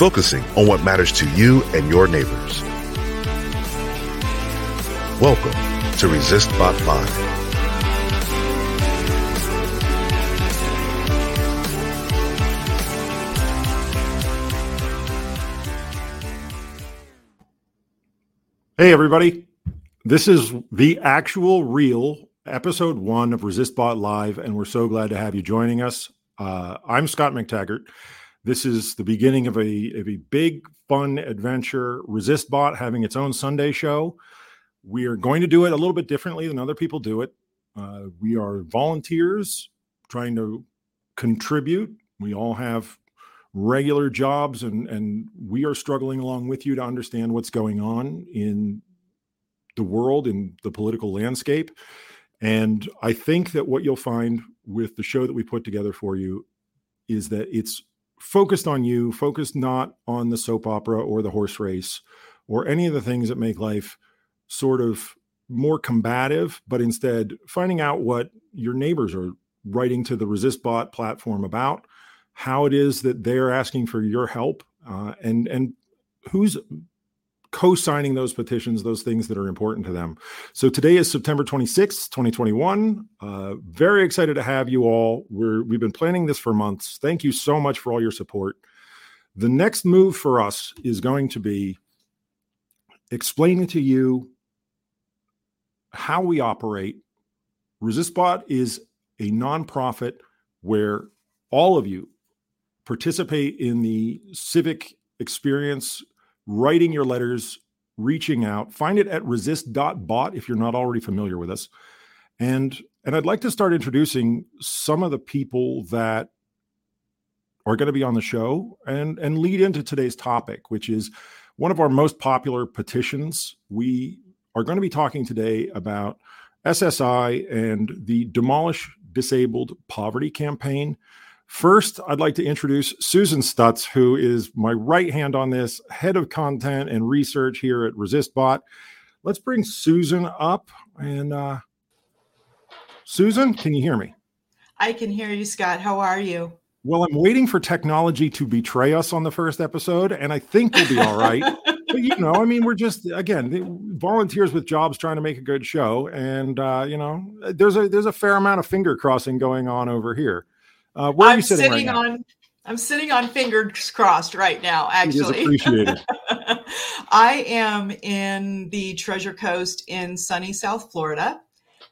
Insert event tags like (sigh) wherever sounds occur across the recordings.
focusing on what matters to you and your neighbors. Welcome to Resist Bot Live. Hey, everybody. This is the actual real episode one of ResistBot Live, and we're so glad to have you joining us. Uh, I'm Scott McTaggart. This is the beginning of a, of a big, fun adventure. ResistBot having its own Sunday show. We are going to do it a little bit differently than other people do it. Uh, we are volunteers trying to contribute. We all have regular jobs and and we are struggling along with you to understand what's going on in the world in the political landscape and i think that what you'll find with the show that we put together for you is that it's focused on you focused not on the soap opera or the horse race or any of the things that make life sort of more combative but instead finding out what your neighbors are writing to the resistbot platform about how it is that they're asking for your help uh, and and who's co-signing those petitions those things that are important to them. So today is september 26th 2021 uh, very excited to have you all. We're we've been planning this for months. Thank you so much for all your support. The next move for us is going to be explaining to you how we operate. Resistbot is a nonprofit where all of you participate in the civic experience, writing your letters, reaching out. Find it at resist.bot if you're not already familiar with us. And and I'd like to start introducing some of the people that are going to be on the show and and lead into today's topic, which is one of our most popular petitions. We are going to be talking today about SSI and the Demolish Disabled Poverty Campaign. First, I'd like to introduce Susan Stutz, who is my right hand on this, head of content and research here at ResistBot. Let's bring Susan up. And uh, Susan, can you hear me? I can hear you, Scott. How are you? Well, I'm waiting for technology to betray us on the first episode, and I think we'll be all right. (laughs) but you know, I mean, we're just again volunteers with jobs trying to make a good show, and uh, you know, there's a there's a fair amount of finger crossing going on over here. Uh, where I'm are you sitting, sitting right on, now? I'm sitting on fingers crossed right now, actually. appreciated. (laughs) I am in the Treasure Coast in sunny South Florida.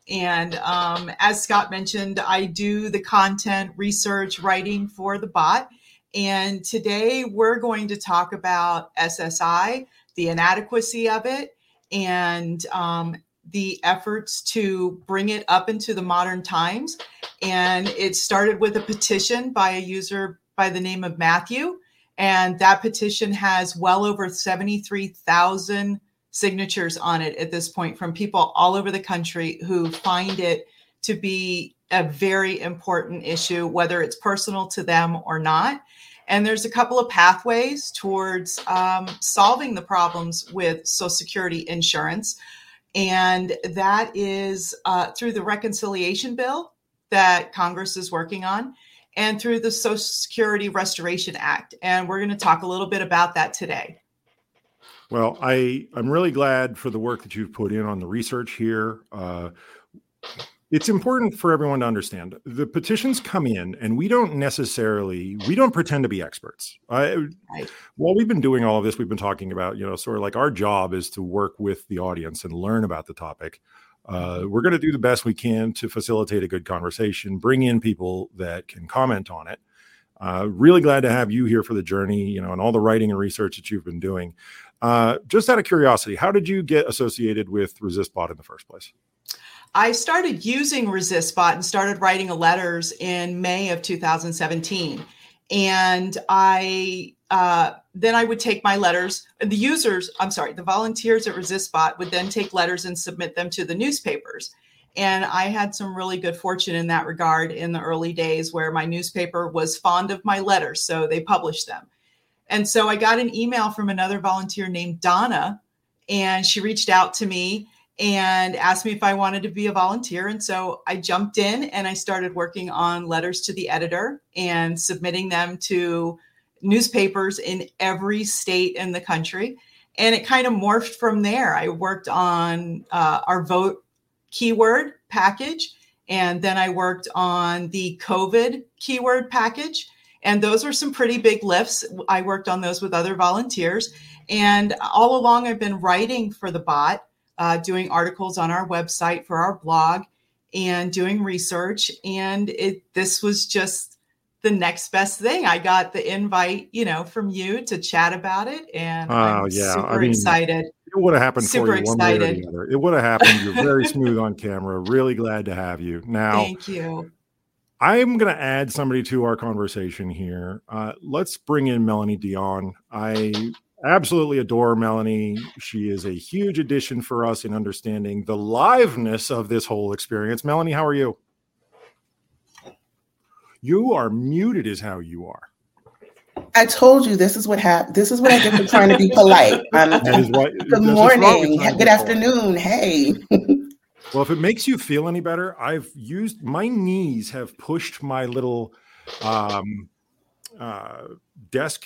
And um, as Scott mentioned, I do the content research writing for the bot. And today we're going to talk about SSI, the inadequacy of it, and um, the efforts to bring it up into the modern times. And it started with a petition by a user by the name of Matthew. And that petition has well over 73,000 signatures on it at this point from people all over the country who find it to be a very important issue, whether it's personal to them or not. And there's a couple of pathways towards um, solving the problems with Social Security insurance. And that is uh, through the reconciliation bill that Congress is working on and through the Social Security Restoration Act. And we're going to talk a little bit about that today. Well, I, I'm really glad for the work that you've put in on the research here. Uh, it's important for everyone to understand the petitions come in and we don't necessarily we don't pretend to be experts. I, right. while we've been doing all of this we've been talking about you know sort of like our job is to work with the audience and learn about the topic. Uh, we're going to do the best we can to facilitate a good conversation bring in people that can comment on it. Uh, really glad to have you here for the journey you know and all the writing and research that you've been doing. Uh, just out of curiosity how did you get associated with resist resistbot in the first place I started using ResistBot and started writing letters in May of 2017. And I uh, then I would take my letters. The users, I'm sorry, the volunteers at ResistBot would then take letters and submit them to the newspapers. And I had some really good fortune in that regard in the early days where my newspaper was fond of my letters, so they published them. And so I got an email from another volunteer named Donna, and she reached out to me and asked me if I wanted to be a volunteer. And so I jumped in and I started working on letters to the editor and submitting them to newspapers in every state in the country. And it kind of morphed from there. I worked on uh, our vote keyword package, and then I worked on the COVID keyword package. And those were some pretty big lifts. I worked on those with other volunteers. And all along, I've been writing for the bot, uh, doing articles on our website for our blog and doing research. And it this was just the next best thing. I got the invite, you know, from you to chat about it. And oh, I'm yeah. super I mean, excited. It would have happened Super for you excited. one way or the other. It would have happened. You're very smooth on camera. Really glad to have you. Now, thank you. I'm going to add somebody to our conversation here. Uh, let's bring in Melanie Dion. I absolutely adore Melanie. She is a huge addition for us in understanding the liveness of this whole experience. Melanie, how are you? You are muted, is how you are. I told you this is what happened. This is what I get for trying to be polite. (laughs) Um, what, (laughs) good morning. Good afternoon. Hey. (laughs) well, if it makes you feel any better, I've used my knees have pushed my little um, uh, desk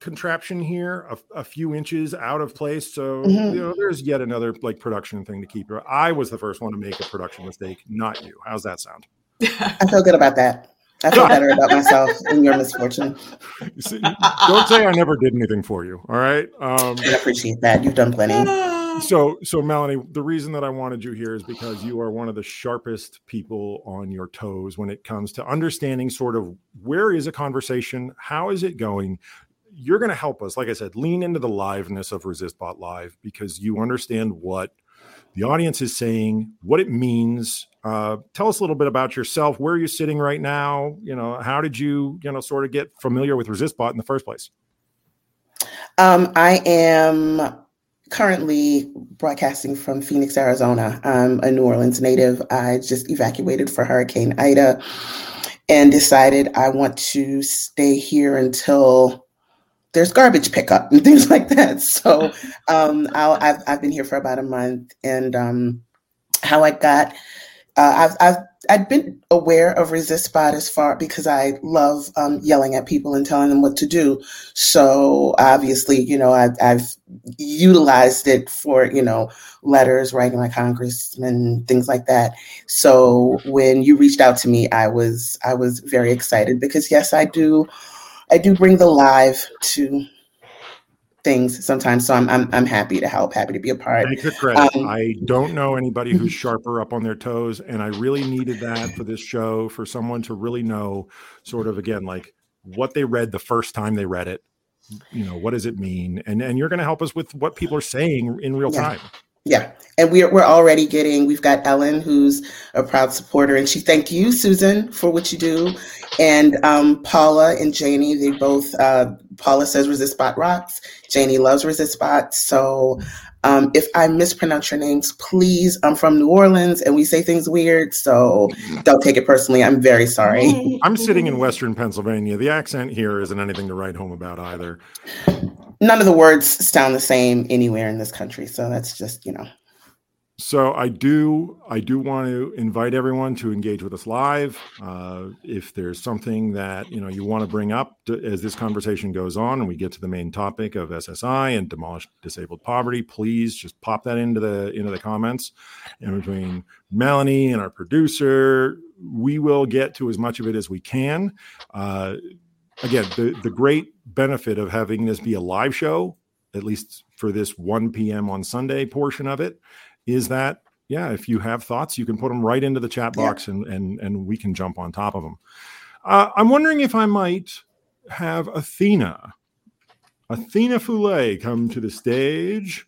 contraption here a, a, few inches out of place. So mm-hmm. you know, there's yet another like production thing to keep. I was the first one to make a production mistake, not you. How's that sound? I feel good about that. I feel better about myself in your misfortune. You (laughs) See, don't say I never did anything for you. All right. Um, I appreciate that. You've done plenty. (sighs) So, so Melanie, the reason that I wanted you here is because you are one of the sharpest people on your toes when it comes to understanding sort of where is a conversation, how is it going. You're going to help us, like I said, lean into the liveness of ResistBot Live because you understand what the audience is saying, what it means. Uh, tell us a little bit about yourself. Where are you sitting right now? You know, how did you, you know, sort of get familiar with ResistBot in the first place? Um, I am currently broadcasting from Phoenix, Arizona. I'm a New Orleans native. I just evacuated for Hurricane Ida and decided I want to stay here until there's garbage pickup and (laughs) things like that. So um, i have I've been here for about a month, and um, how I got uh, I've I've I'd been aware of ResistBot as far because I love um, yelling at people and telling them what to do. So obviously, you know, I've, I've utilized it for you know letters, writing my congressman, things like that. So when you reached out to me, I was I was very excited because yes, I do I do bring the live to things sometimes. So I'm I'm, I'm happy to help, happy to be a part. Take the credit. Um, I don't know anybody who's mm-hmm. sharper up on their toes, and I really needed that for this show for someone to really know, sort of again, like what they read the first time they read it. You know, what does it mean? And and you're going to help us with what people are saying in real yeah. time. Yeah. And we're, we're already getting, we've got Ellen, who's a proud supporter, and she thank you, Susan, for what you do. And um, Paula and Janie, they both, uh, Paula says ResistBot rocks. Janie loves ResistBot. So um, if I mispronounce your names, please, I'm from New Orleans and we say things weird. So don't take it personally. I'm very sorry. (laughs) I'm sitting in Western Pennsylvania. The accent here isn't anything to write home about either none of the words sound the same anywhere in this country. So that's just, you know. So I do, I do want to invite everyone to engage with us live. Uh, if there's something that you know you want to bring up to, as this conversation goes on, and we get to the main topic of SSI and demolished disabled poverty, please just pop that into the into the comments. And between Melanie and our producer, we will get to as much of it as we can. Uh, again, the, the great benefit of having this be a live show, at least for this 1 p.m. on Sunday portion of it, is that yeah, if you have thoughts, you can put them right into the chat box yeah. and and and we can jump on top of them. Uh, I'm wondering if I might have Athena, Athena Foulet, come to the stage.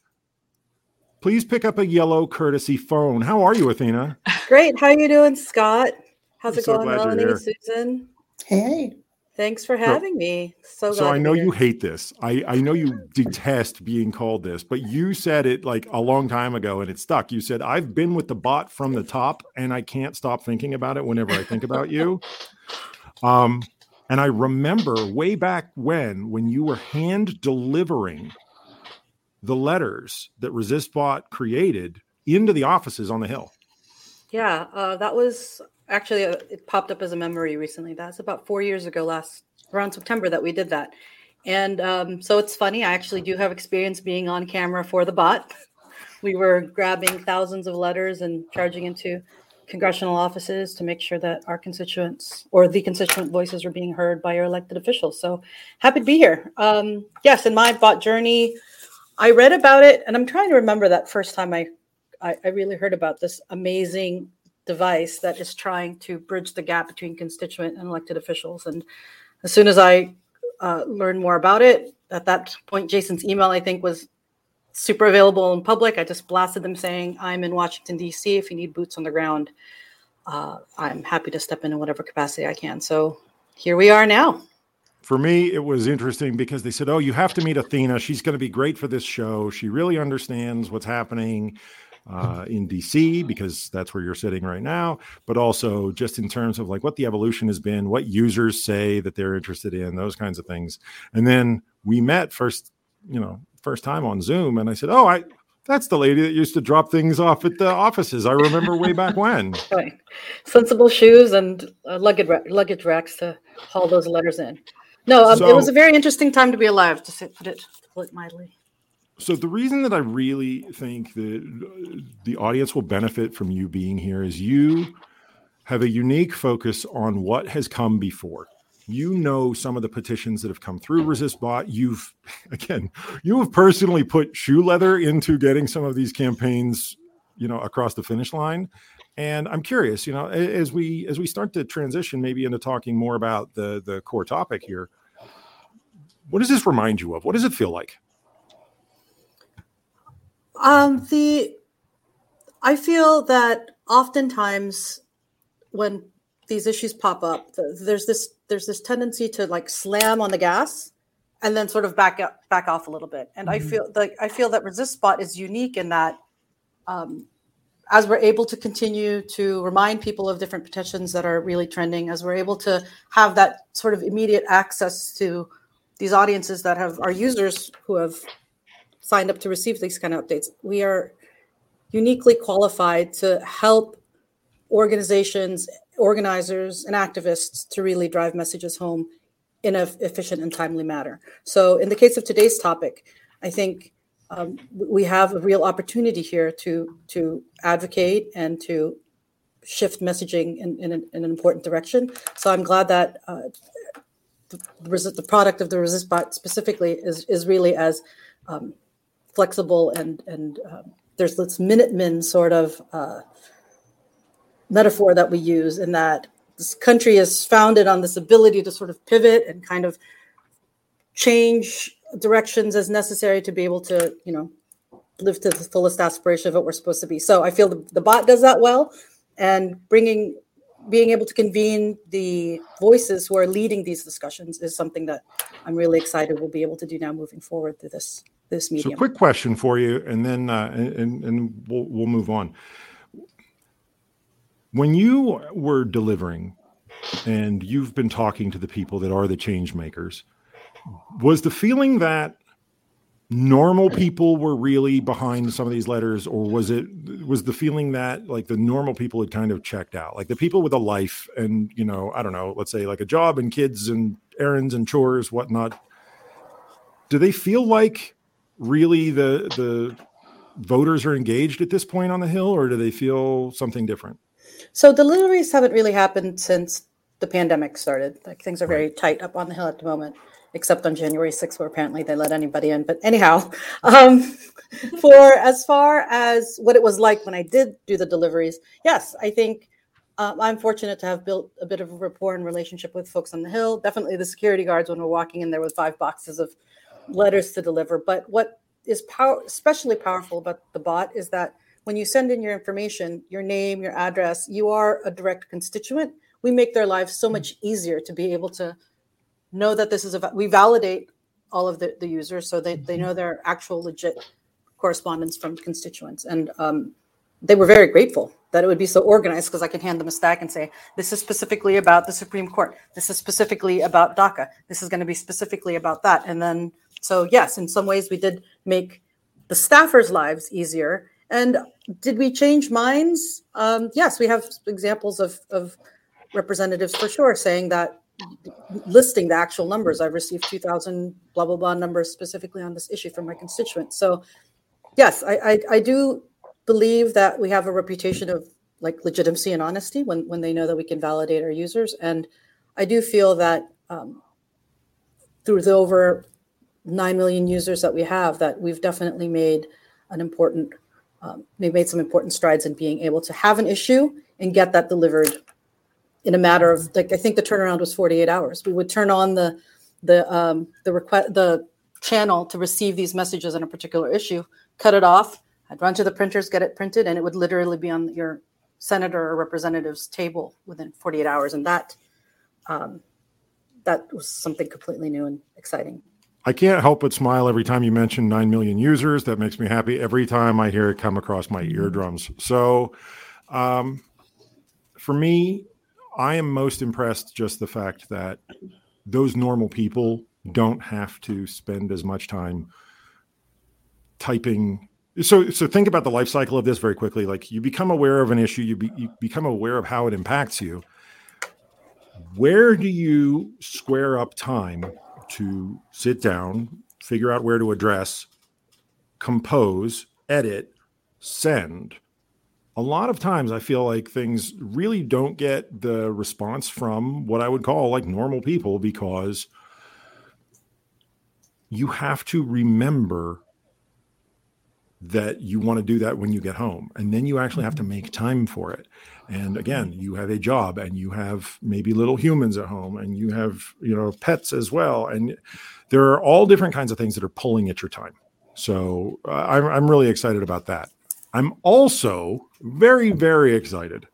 Please pick up a yellow courtesy phone. How are you, Athena? (laughs) Great. How are you doing, Scott? How's I'm it so going, Melanie, Susan? Hey. Thanks for having so, me. So, so I know you hate this. I, I know you detest being called this, but you said it like a long time ago and it stuck. You said, I've been with the bot from the top and I can't stop thinking about it whenever I think about you. Um, and I remember way back when, when you were hand delivering the letters that ResistBot created into the offices on the Hill. Yeah, uh, that was actually uh, it popped up as a memory recently. That's about four years ago last around September that we did that. And um, so it's funny. I actually do have experience being on camera for the bot. (laughs) We were grabbing thousands of letters and charging into congressional offices to make sure that our constituents or the constituent voices are being heard by our elected officials. So happy to be here. Um, yes, in my bot journey, I read about it, and I'm trying to remember that first time I, I, I really heard about this amazing device that is trying to bridge the gap between constituent and elected officials. And as soon as I uh, learned more about it, at that point, Jason's email I think was super available in public. I just blasted them saying, I'm in Washington, D.C. If you need boots on the ground, uh, I'm happy to step in in whatever capacity I can. So here we are now. For me, it was interesting because they said, Oh, you have to meet Athena. She's going to be great for this show. She really understands what's happening uh, in DC because that's where you're sitting right now, but also just in terms of like what the evolution has been, what users say that they're interested in, those kinds of things. And then we met first, you know, first time on Zoom, and I said, "Oh, I that's the lady that used to drop things off at the offices. I remember way back when." (laughs) Right, sensible shoes and uh, luggage luggage racks to haul those letters in. No, um, so, it was a very interesting time to be alive, to put it to put it mildly. So the reason that I really think that uh, the audience will benefit from you being here is you have a unique focus on what has come before. You know some of the petitions that have come through resistbot you've (laughs) again you have personally put shoe leather into getting some of these campaigns you know across the finish line. And i'm curious you know as we as we start to transition maybe into talking more about the the core topic here what does this remind you of? What does it feel like um the i feel that oftentimes when these issues pop up there's this there's this tendency to like slam on the gas and then sort of back up back off a little bit and mm-hmm. i feel like i feel that ResistBot is unique in that um, as we're able to continue to remind people of different petitions that are really trending as we're able to have that sort of immediate access to these audiences that have our users who have signed up to receive these kind of updates we are uniquely qualified to help organizations organizers and activists to really drive messages home in an efficient and timely manner. So, in the case of today's topic, I think um, we have a real opportunity here to to advocate and to shift messaging in, in, an, in an important direction. So, I'm glad that uh, the, the, product of the ResistBot specifically is is really as um, flexible and and um, there's this Minutemen sort of uh, metaphor that we use in that this country is founded on this ability to sort of pivot and kind of change directions as necessary to be able to, you know, live to the fullest aspiration of what we're supposed to be. So I feel the, the bot does that well, and bringing, being able to convene the voices who are leading these discussions is something that I'm really excited we'll be able to do now moving forward through this this medium. So, quick question for you, and then uh, and and we'll we'll move on when you were delivering and you've been talking to the people that are the change makers was the feeling that normal people were really behind some of these letters or was it was the feeling that like the normal people had kind of checked out like the people with a life and you know i don't know let's say like a job and kids and errands and chores whatnot do they feel like really the the voters are engaged at this point on the hill or do they feel something different so deliveries haven't really happened since the pandemic started. Like things are very tight up on the hill at the moment, except on January 6th, where apparently they let anybody in. But anyhow, (laughs) um, for as far as what it was like when I did do the deliveries, yes, I think um, I'm fortunate to have built a bit of a rapport and relationship with folks on the hill. Definitely the security guards when we're walking in there with five boxes of letters to deliver. But what is power, especially powerful about the bot is that when you send in your information, your name, your address, you are a direct constituent. We make their lives so much easier to be able to know that this is a, we validate all of the, the users so they, they know their actual legit correspondence from constituents. And um, they were very grateful that it would be so organized because I can hand them a stack and say, this is specifically about the Supreme Court. This is specifically about DACA. This is going to be specifically about that. And then, so yes, in some ways we did make the staffers' lives easier and did we change minds? Um, yes, we have examples of, of representatives for sure saying that listing the actual numbers. I've received 2,000 blah, blah, blah numbers specifically on this issue from my constituents. So, yes, I, I, I do believe that we have a reputation of like legitimacy and honesty when, when they know that we can validate our users. And I do feel that um, through the over 9 million users that we have, that we've definitely made an important, um, we've made some important strides in being able to have an issue and get that delivered in a matter of like I think the turnaround was 48 hours. We would turn on the the um, the request the channel to receive these messages on a particular issue, cut it off. I'd run to the printers, get it printed, and it would literally be on your senator or representative's table within 48 hours. And that um, that was something completely new and exciting. I can't help but smile every time you mention 9 million users. That makes me happy every time I hear it come across my eardrums. So, um, for me, I am most impressed just the fact that those normal people don't have to spend as much time typing so so think about the life cycle of this very quickly. Like you become aware of an issue you, be, you become aware of how it impacts you. Where do you square up time to sit down figure out where to address compose edit send? A lot of times I feel like things really don't get the response from what I would call like normal people because you have to remember that you want to do that when you get home and then you actually have to make time for it. And again you have a job and you have maybe little humans at home and you have you know pets as well and there are all different kinds of things that are pulling at your time. So uh, I'm, I'm really excited about that. I'm also very, very excited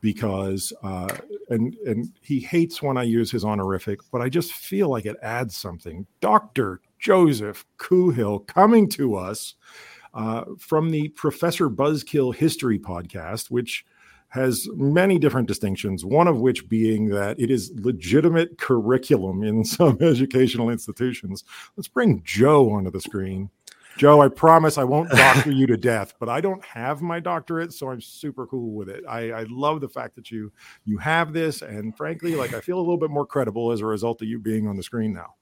because, uh, and and he hates when I use his honorific, but I just feel like it adds something. Doctor Joseph Coohill coming to us uh, from the Professor Buzzkill History podcast, which has many different distinctions, one of which being that it is legitimate curriculum in (laughs) some educational institutions. Let's bring Joe onto the screen. Joe, I promise I won't doctor you to death, but I don't have my doctorate, so I'm super cool with it. I, I love the fact that you you have this, and frankly, like I feel a little bit more credible as a result of you being on the screen now.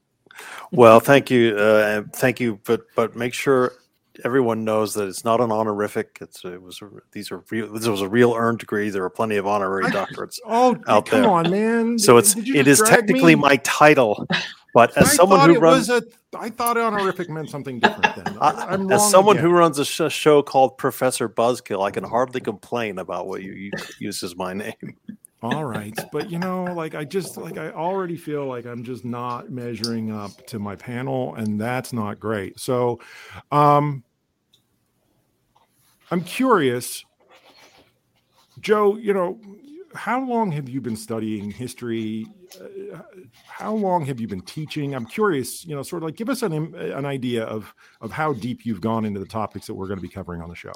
Well, thank you, uh, thank you, but but make sure everyone knows that it's not an honorific. It's it was these are real. This was a real earned degree. There are plenty of honorary doctorates. (laughs) oh, out come there. on, man! So it's it is technically me? my title, but (laughs) as I someone who runs, a, I thought honorific meant something different. Then I, am as someone again. who runs a sh- show called Professor Buzzkill, I can hardly complain about what you, you (laughs) use as my name. All right, but you know, like I just like I already feel like I'm just not measuring up to my panel, and that's not great. So, um, I'm curious, Joe. You know, how long have you been studying history? Uh, how long have you been teaching? I'm curious. You know, sort of like give us an an idea of of how deep you've gone into the topics that we're going to be covering on the show.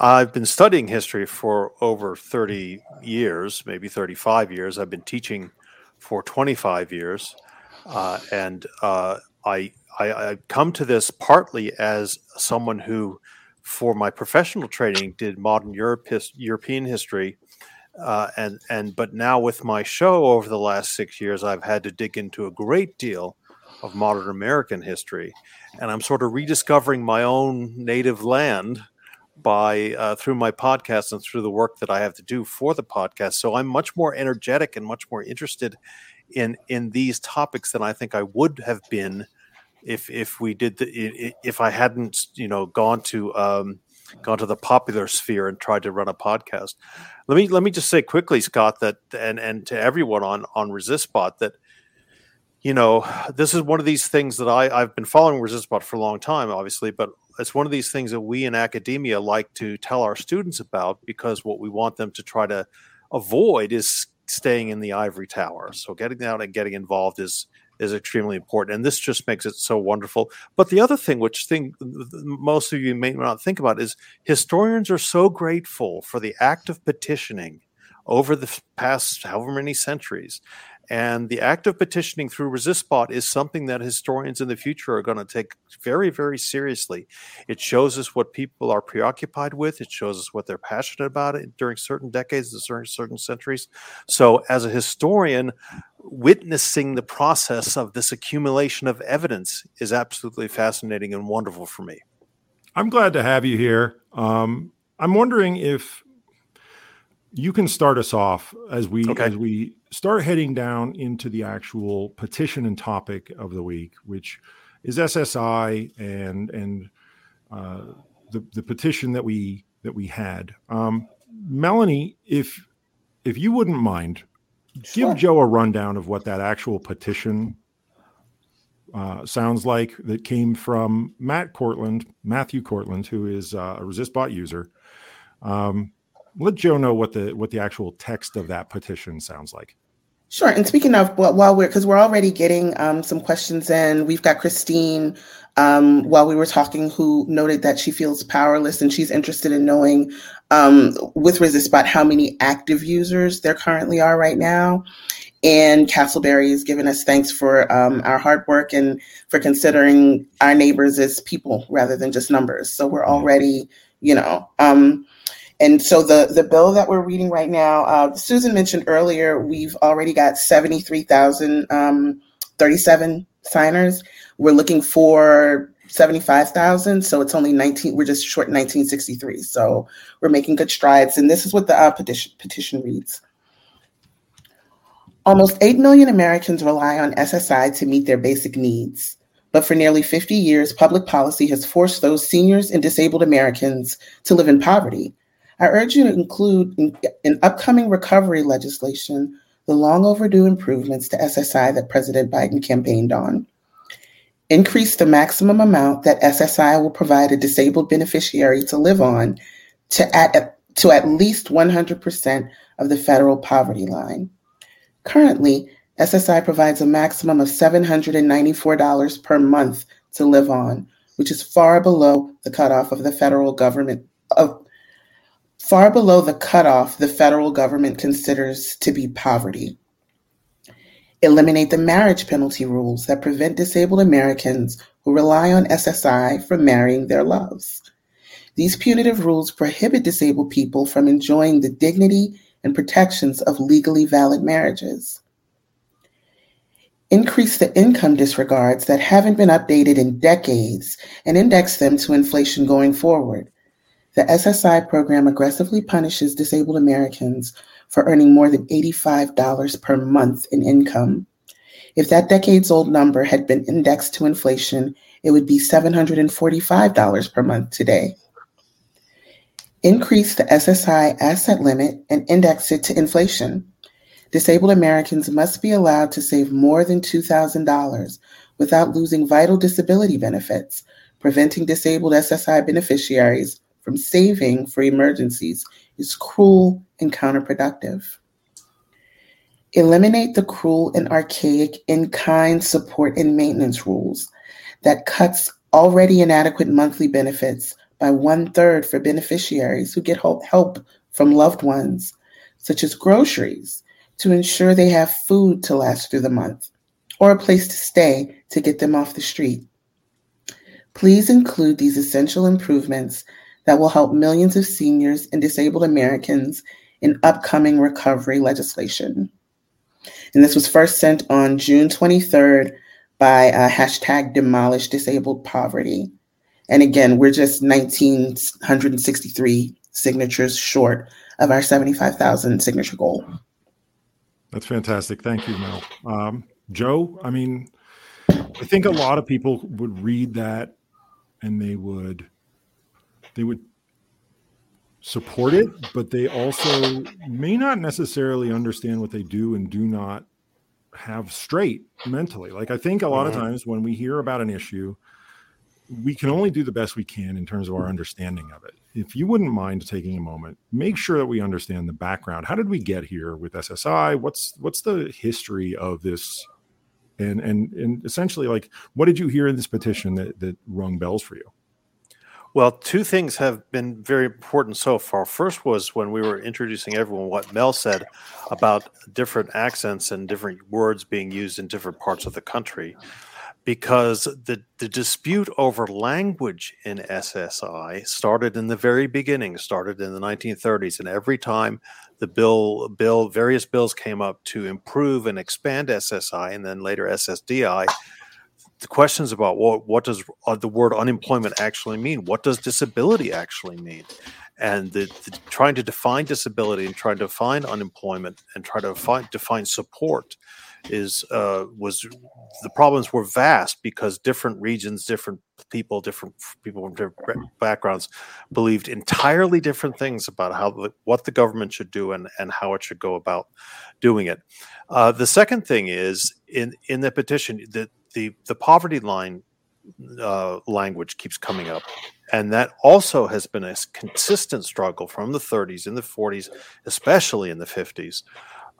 I've been studying history for over 30 years, maybe 35 years. I've been teaching for 25 years, uh, and uh, I, I I come to this partly as someone who for my professional training did modern Europe his, European history, uh, and and but now with my show over the last six years, I've had to dig into a great deal of modern American history, and I'm sort of rediscovering my own native land by uh, through my podcast and through the work that I have to do for the podcast. So I'm much more energetic and much more interested in in these topics than I think I would have been if if we did the if I hadn't you know gone to um, gone to the popular sphere and tried to run a podcast. Let me let me just say quickly, Scott, that and and to everyone on on ResistBot that you know this is one of these things that I I've been following ResistBot for a long time, obviously, but it's one of these things that we in academia like to tell our students about because what we want them to try to avoid is staying in the ivory tower. So getting out and getting involved is is extremely important and this just makes it so wonderful but the other thing which thing most of you may not think about is historians are so grateful for the act of petitioning over the past however many centuries and the act of petitioning through ResistBot is something that historians in the future are going to take very, very seriously. It shows us what people are preoccupied with. It shows us what they're passionate about during certain decades, during certain centuries. So, as a historian, witnessing the process of this accumulation of evidence is absolutely fascinating and wonderful for me. I'm glad to have you here. Um, I'm wondering if you can start us off as we okay. as we start heading down into the actual petition and topic of the week, which is SSI and and uh, the the petition that we that we had. Um, Melanie, if if you wouldn't mind, sure. give Joe a rundown of what that actual petition uh, sounds like that came from Matt Cortland, Matthew Cortland, who is uh, a ResistBot user. Um, let Joe know what the what the actual text of that petition sounds like. Sure. And speaking of, while we're because we're already getting um, some questions in, we've got Christine. Um, while we were talking, who noted that she feels powerless and she's interested in knowing um, with ResistBot how many active users there currently are right now. And Castleberry has given us thanks for um, our hard work and for considering our neighbors as people rather than just numbers. So we're already, you know, um, and so the, the bill that we're reading right now, uh, Susan mentioned earlier, we've already got 73,037 um, signers. We're looking for 75,000. So it's only 19, we're just short 1963. So we're making good strides. And this is what the uh, petition, petition reads. Almost 8 million Americans rely on SSI to meet their basic needs. But for nearly 50 years, public policy has forced those seniors and disabled Americans to live in poverty I urge you to include in, in upcoming recovery legislation the long overdue improvements to SSI that President Biden campaigned on. Increase the maximum amount that SSI will provide a disabled beneficiary to live on to at, to at least 100% of the federal poverty line. Currently, SSI provides a maximum of $794 per month to live on, which is far below the cutoff of the federal government of far below the cutoff the federal government considers to be poverty. Eliminate the marriage penalty rules that prevent disabled Americans who rely on SSI from marrying their loves. These punitive rules prohibit disabled people from enjoying the dignity and protections of legally valid marriages. Increase the income disregards that haven't been updated in decades and index them to inflation going forward. The SSI program aggressively punishes disabled Americans for earning more than $85 per month in income. If that decades old number had been indexed to inflation, it would be $745 per month today. Increase the SSI asset limit and index it to inflation. Disabled Americans must be allowed to save more than $2,000 without losing vital disability benefits, preventing disabled SSI beneficiaries from saving for emergencies is cruel and counterproductive. Eliminate the cruel and archaic in kind support and maintenance rules that cuts already inadequate monthly benefits by one third for beneficiaries who get help from loved ones, such as groceries, to ensure they have food to last through the month or a place to stay to get them off the street. Please include these essential improvements that will help millions of seniors and disabled Americans in upcoming recovery legislation. And this was first sent on June 23rd by uh, hashtag demolish disabled poverty. And again, we're just 1,963 signatures short of our 75,000 signature goal. That's fantastic. Thank you, Mel. Um, Joe, I mean, I think a lot of people would read that and they would they would support it, but they also may not necessarily understand what they do and do not have straight mentally. Like I think a lot of mm-hmm. times when we hear about an issue, we can only do the best we can in terms of our understanding of it. If you wouldn't mind taking a moment, make sure that we understand the background. How did we get here with SSI? What's what's the history of this? And and and essentially like what did you hear in this petition that that rung bells for you? Well, two things have been very important so far. First was when we were introducing everyone what Mel said about different accents and different words being used in different parts of the country. because the, the dispute over language in SSI started in the very beginning, started in the 1930s, and every time the bill bill various bills came up to improve and expand SSI and then later SSDI, the questions about what what does uh, the word unemployment actually mean? What does disability actually mean? And the, the, trying to define disability and trying to define unemployment and try to find, define support is uh, was the problems were vast because different regions, different people, different people from different backgrounds believed entirely different things about how what the government should do and, and how it should go about doing it. Uh, the second thing is in in the petition that the the poverty line uh, language keeps coming up. And that also has been a consistent struggle from the 30s and the 40s, especially in the 50s,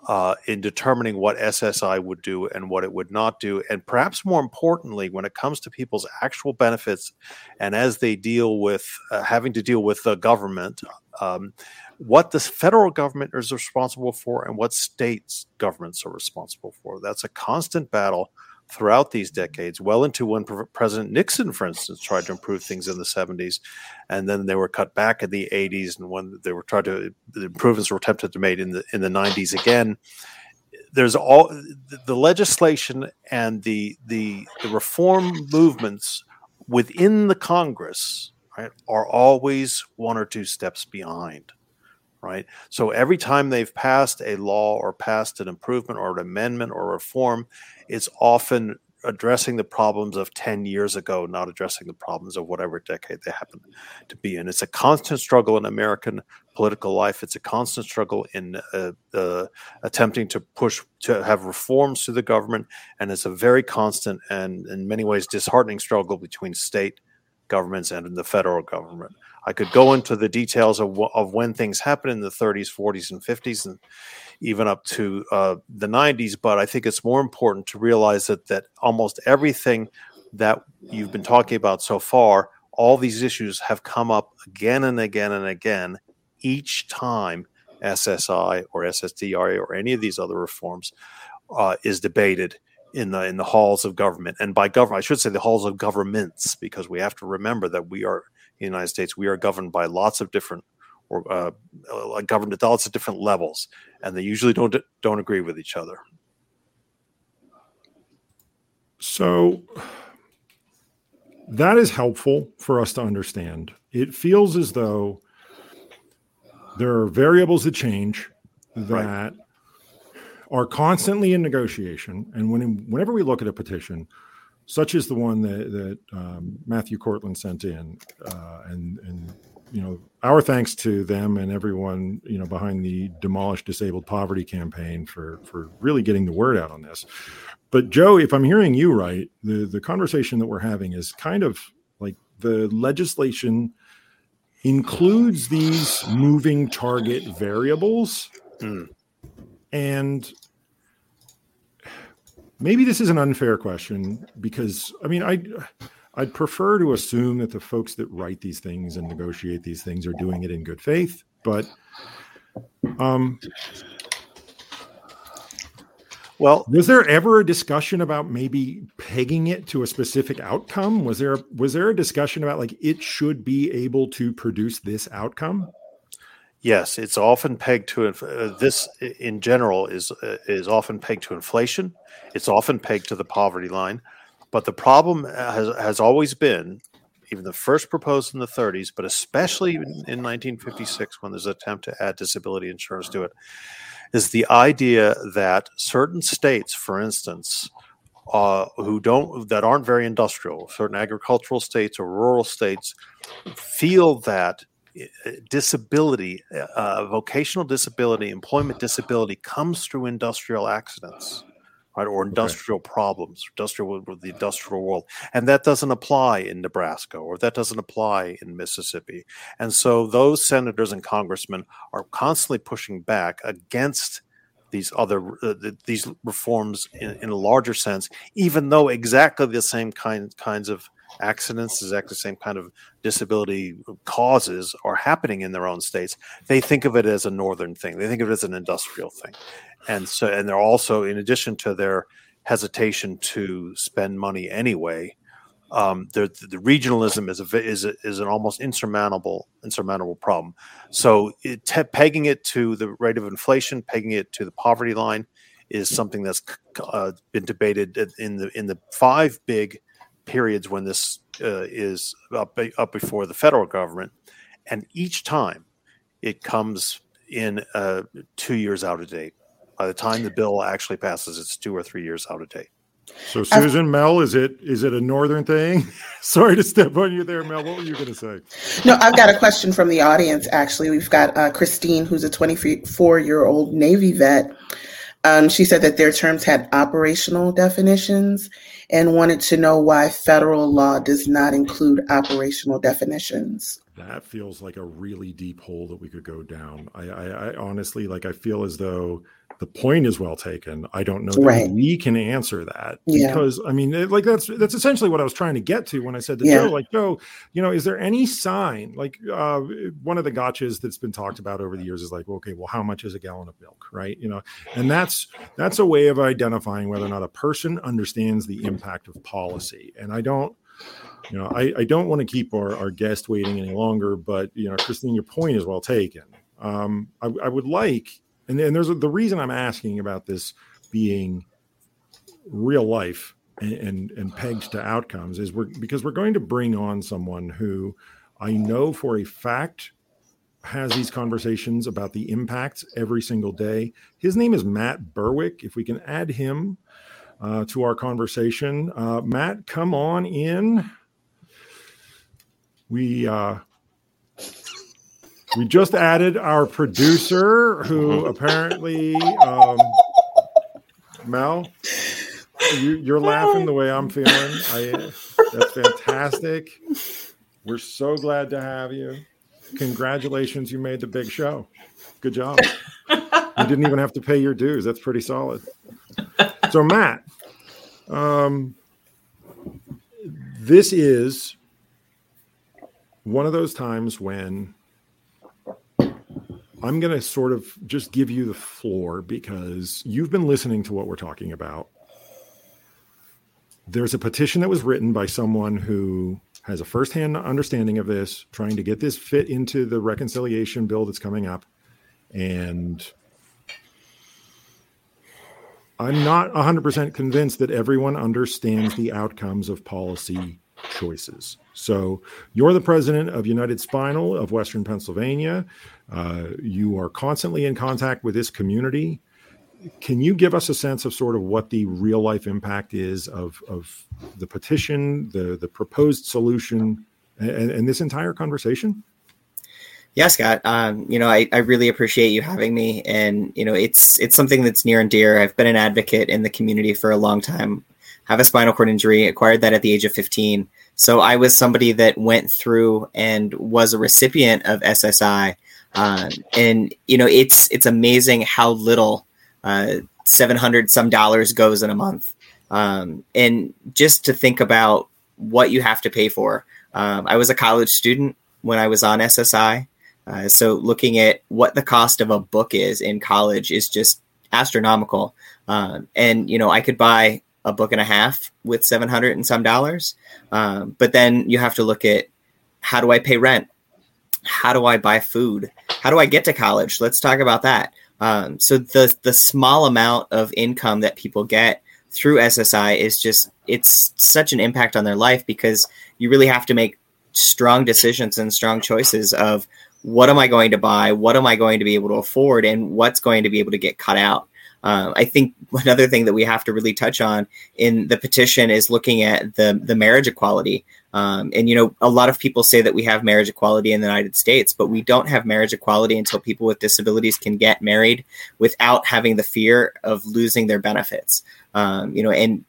uh, in determining what SSI would do and what it would not do. And perhaps more importantly, when it comes to people's actual benefits and as they deal with uh, having to deal with the government, um, what the federal government is responsible for and what states governments are responsible for. That's a constant battle throughout these decades, well into when President Nixon, for instance, tried to improve things in the 70s, and then they were cut back in the 80s, and when they were tried to the improvements were attempted to made in the in the 90s again. There's all the legislation and the the, the reform movements within the Congress right, are always one or two steps behind right? So every time they've passed a law or passed an improvement or an amendment or reform, it's often addressing the problems of 10 years ago, not addressing the problems of whatever decade they happen to be in. It's a constant struggle in American political life. It's a constant struggle in uh, uh, attempting to push to have reforms to the government. And it's a very constant and, in many ways, disheartening struggle between state governments and the federal government. I could go into the details of, of when things happened in the 30s, 40s, and 50s, and even up to uh, the 90s. But I think it's more important to realize that that almost everything that you've been talking about so far, all these issues have come up again and again and again each time SSI or SSDI or any of these other reforms uh, is debated in the in the halls of government and by government I should say the halls of governments because we have to remember that we are the United States, we are governed by lots of different or uh, uh, governed at lots of different levels, and they usually don't don't agree with each other. So that is helpful for us to understand. It feels as though there are variables that change that right. are constantly in negotiation, and when whenever we look at a petition, such as the one that, that um, Matthew Cortland sent in, uh, and and you know our thanks to them and everyone you know behind the demolish disabled poverty campaign for for really getting the word out on this. But Joe, if I'm hearing you right, the the conversation that we're having is kind of like the legislation includes these moving target variables. Mm. And maybe this is an unfair question because I mean I I'd prefer to assume that the folks that write these things and negotiate these things are doing it in good faith, but um well, was there ever a discussion about maybe pegging it to a specific outcome? Was there was there a discussion about like it should be able to produce this outcome? Yes, it's often pegged to uh, this in general is uh, is often pegged to inflation. It's often pegged to the poverty line, but the problem has has always been even the first proposed in the 30s, but especially in, in 1956 when there's an attempt to add disability insurance to it, is the idea that certain states, for instance, uh, who don't that aren't very industrial, certain agricultural states or rural states, feel that disability, uh, vocational disability, employment disability comes through industrial accidents, right, or industrial okay. problems, industrial the industrial world, and that doesn't apply in Nebraska or that doesn't apply in Mississippi, and so those senators and congressmen are constantly pushing back against these other uh, these reforms in, in, a larger sense, even though exactly the same kind kinds of accidents, exactly the same kind of disability causes are happening in their own states, they think of it as a northern thing. They think of it as an industrial thing. And so, and they're also, in addition to their hesitation to spend money anyway. Um, the, the regionalism is a, is a, is an almost insurmountable insurmountable problem. So it, te- pegging it to the rate of inflation, pegging it to the poverty line, is something that's uh, been debated in the in the five big periods when this uh, is up up before the federal government, and each time it comes in uh, two years out of date. By the time the bill actually passes, it's two or three years out of date. So, Susan, Mel, is it is it a northern thing? (laughs) Sorry to step on you there, Mel. What were you going to say? No, I've got a question from the audience. Actually, we've got uh, Christine, who's a 24 year old Navy vet. Um, she said that their terms had operational definitions and wanted to know why federal law does not include operational definitions. That feels like a really deep hole that we could go down. I, I, I honestly like. I feel as though the point is well taken. I don't know that Right. we can answer that Yeah. because I mean, it- like that's that's essentially what I was trying to get to when I said to Yeah. Joe, like Joe, you know, is there any sign? Like uh, one of the gotchas that's been talked about over the years is like, okay, well, how much is a gallon of milk, right? You know, and that's that's a way of identifying whether or not a person understands the impact of policy. And I don't. You know, I, I don't want to keep our, our guest waiting any longer, but you know, Christine, your point is well taken. Um, I, I would like, and, and there's a, the reason I'm asking about this being real life and, and and pegged to outcomes is we're because we're going to bring on someone who I know for a fact has these conversations about the impacts every single day. His name is Matt Berwick. If we can add him uh, to our conversation, uh, Matt, come on in. We uh, we just added our producer, who apparently um, Mel, you, you're laughing the way I'm feeling. I, that's fantastic. We're so glad to have you. Congratulations, you made the big show. Good job. You didn't even have to pay your dues. That's pretty solid. So, Matt, um, this is one of those times when I'm going to sort of just give you the floor because you've been listening to what we're talking about. There's a petition that was written by someone who has a firsthand understanding of this, trying to get this fit into the reconciliation bill that's coming up. And I'm not 100% convinced that everyone understands the outcomes of policy choices. So, you're the president of United Spinal of Western Pennsylvania. Uh, you are constantly in contact with this community. Can you give us a sense of sort of what the real life impact is of, of the petition, the, the proposed solution, and, and this entire conversation? Yeah, Scott. Um, you know, I, I really appreciate you having me, and you know, it's it's something that's near and dear. I've been an advocate in the community for a long time. Have a spinal cord injury, acquired that at the age of 15. So I was somebody that went through and was a recipient of SSI, um, and you know, it's it's amazing how little uh, 700 some dollars goes in a month, um, and just to think about what you have to pay for. Um, I was a college student when I was on SSI. Uh, so looking at what the cost of a book is in college is just astronomical. Um, and you know, I could buy a book and a half with seven hundred and some dollars, um, but then you have to look at how do I pay rent? How do I buy food? How do I get to college? Let's talk about that. Um, so the the small amount of income that people get through SSI is just it's such an impact on their life because you really have to make strong decisions and strong choices of what am I going to buy? What am I going to be able to afford? And what's going to be able to get cut out? Um, I think another thing that we have to really touch on in the petition is looking at the the marriage equality. Um, and you know, a lot of people say that we have marriage equality in the United States, but we don't have marriage equality until people with disabilities can get married without having the fear of losing their benefits. Um, you know, and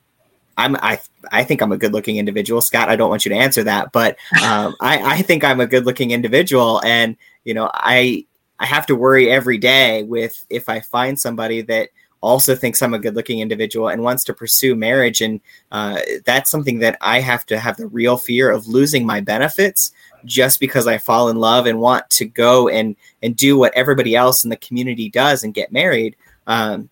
I'm I I think I'm a good looking individual, Scott. I don't want you to answer that, but um, I I think I'm a good looking individual, and you know I I have to worry every day with if I find somebody that also thinks I'm a good looking individual and wants to pursue marriage, and uh, that's something that I have to have the real fear of losing my benefits just because I fall in love and want to go and and do what everybody else in the community does and get married. Um,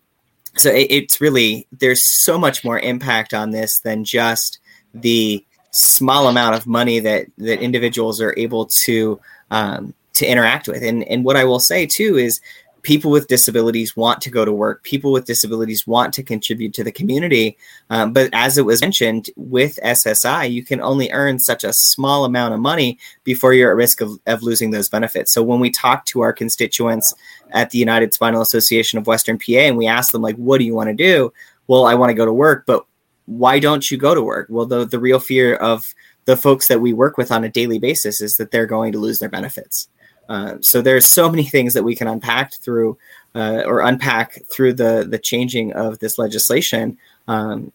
so it, it's really there's so much more impact on this than just the small amount of money that that individuals are able to um, to interact with. And and what I will say too is people with disabilities want to go to work. People with disabilities want to contribute to the community. Um, but as it was mentioned with SSI, you can only earn such a small amount of money before you're at risk of, of losing those benefits. So when we talk to our constituents at the United Spinal Association of Western PA and we ask them, like, what do you want to do? Well, I want to go to work, but why don't you go to work? Well, the, the real fear of the folks that we work with on a daily basis is that they're going to lose their benefits. Uh, so there's so many (laughs) things that we can unpack through uh, or unpack through the the changing of this legislation. Um,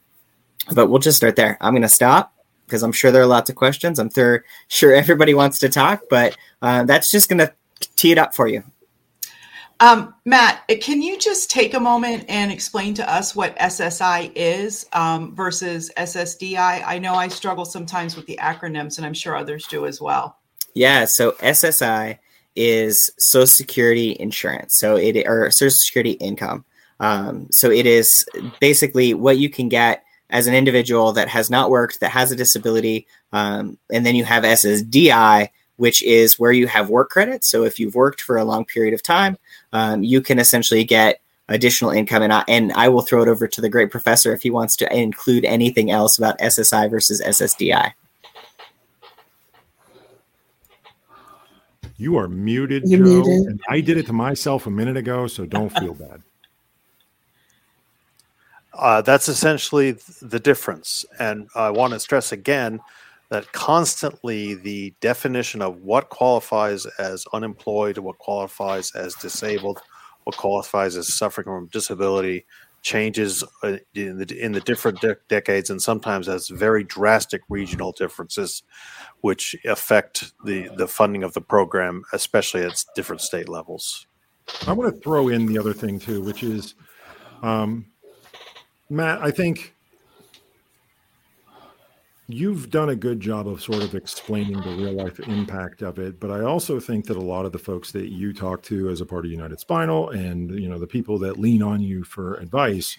but we'll just start there. I'm going to stop because I'm sure there are lots of questions. I'm th- sure everybody wants to talk, but uh, that's just going to tee it up for you. Um, Matt, can you just take a moment and explain to us what SSI is um, versus SSDI? I know I struggle sometimes with the acronyms, and I'm sure others do as well. Yeah, so SSI is Social Security insurance. So it or Social Security income. Um, so it is basically what you can get as an individual that has not worked, that has a disability, um, and then you have SSDI, which is where you have work credit. So if you've worked for a long period of time, um, you can essentially get additional income. And I, and I will throw it over to the great professor if he wants to include anything else about SSI versus SSDI. You are muted, You're Joe. Muted. And I did it to myself a minute ago, so don't feel bad. (laughs) Uh, that's essentially the difference. And I want to stress again that constantly the definition of what qualifies as unemployed, what qualifies as disabled, what qualifies as suffering from disability changes uh, in the in the different de- decades and sometimes has very drastic regional differences which affect the the funding of the program, especially at different state levels. I want to throw in the other thing too, which is, um, Matt. I think you've done a good job of sort of explaining the real life impact of it but i also think that a lot of the folks that you talk to as a part of united spinal and you know the people that lean on you for advice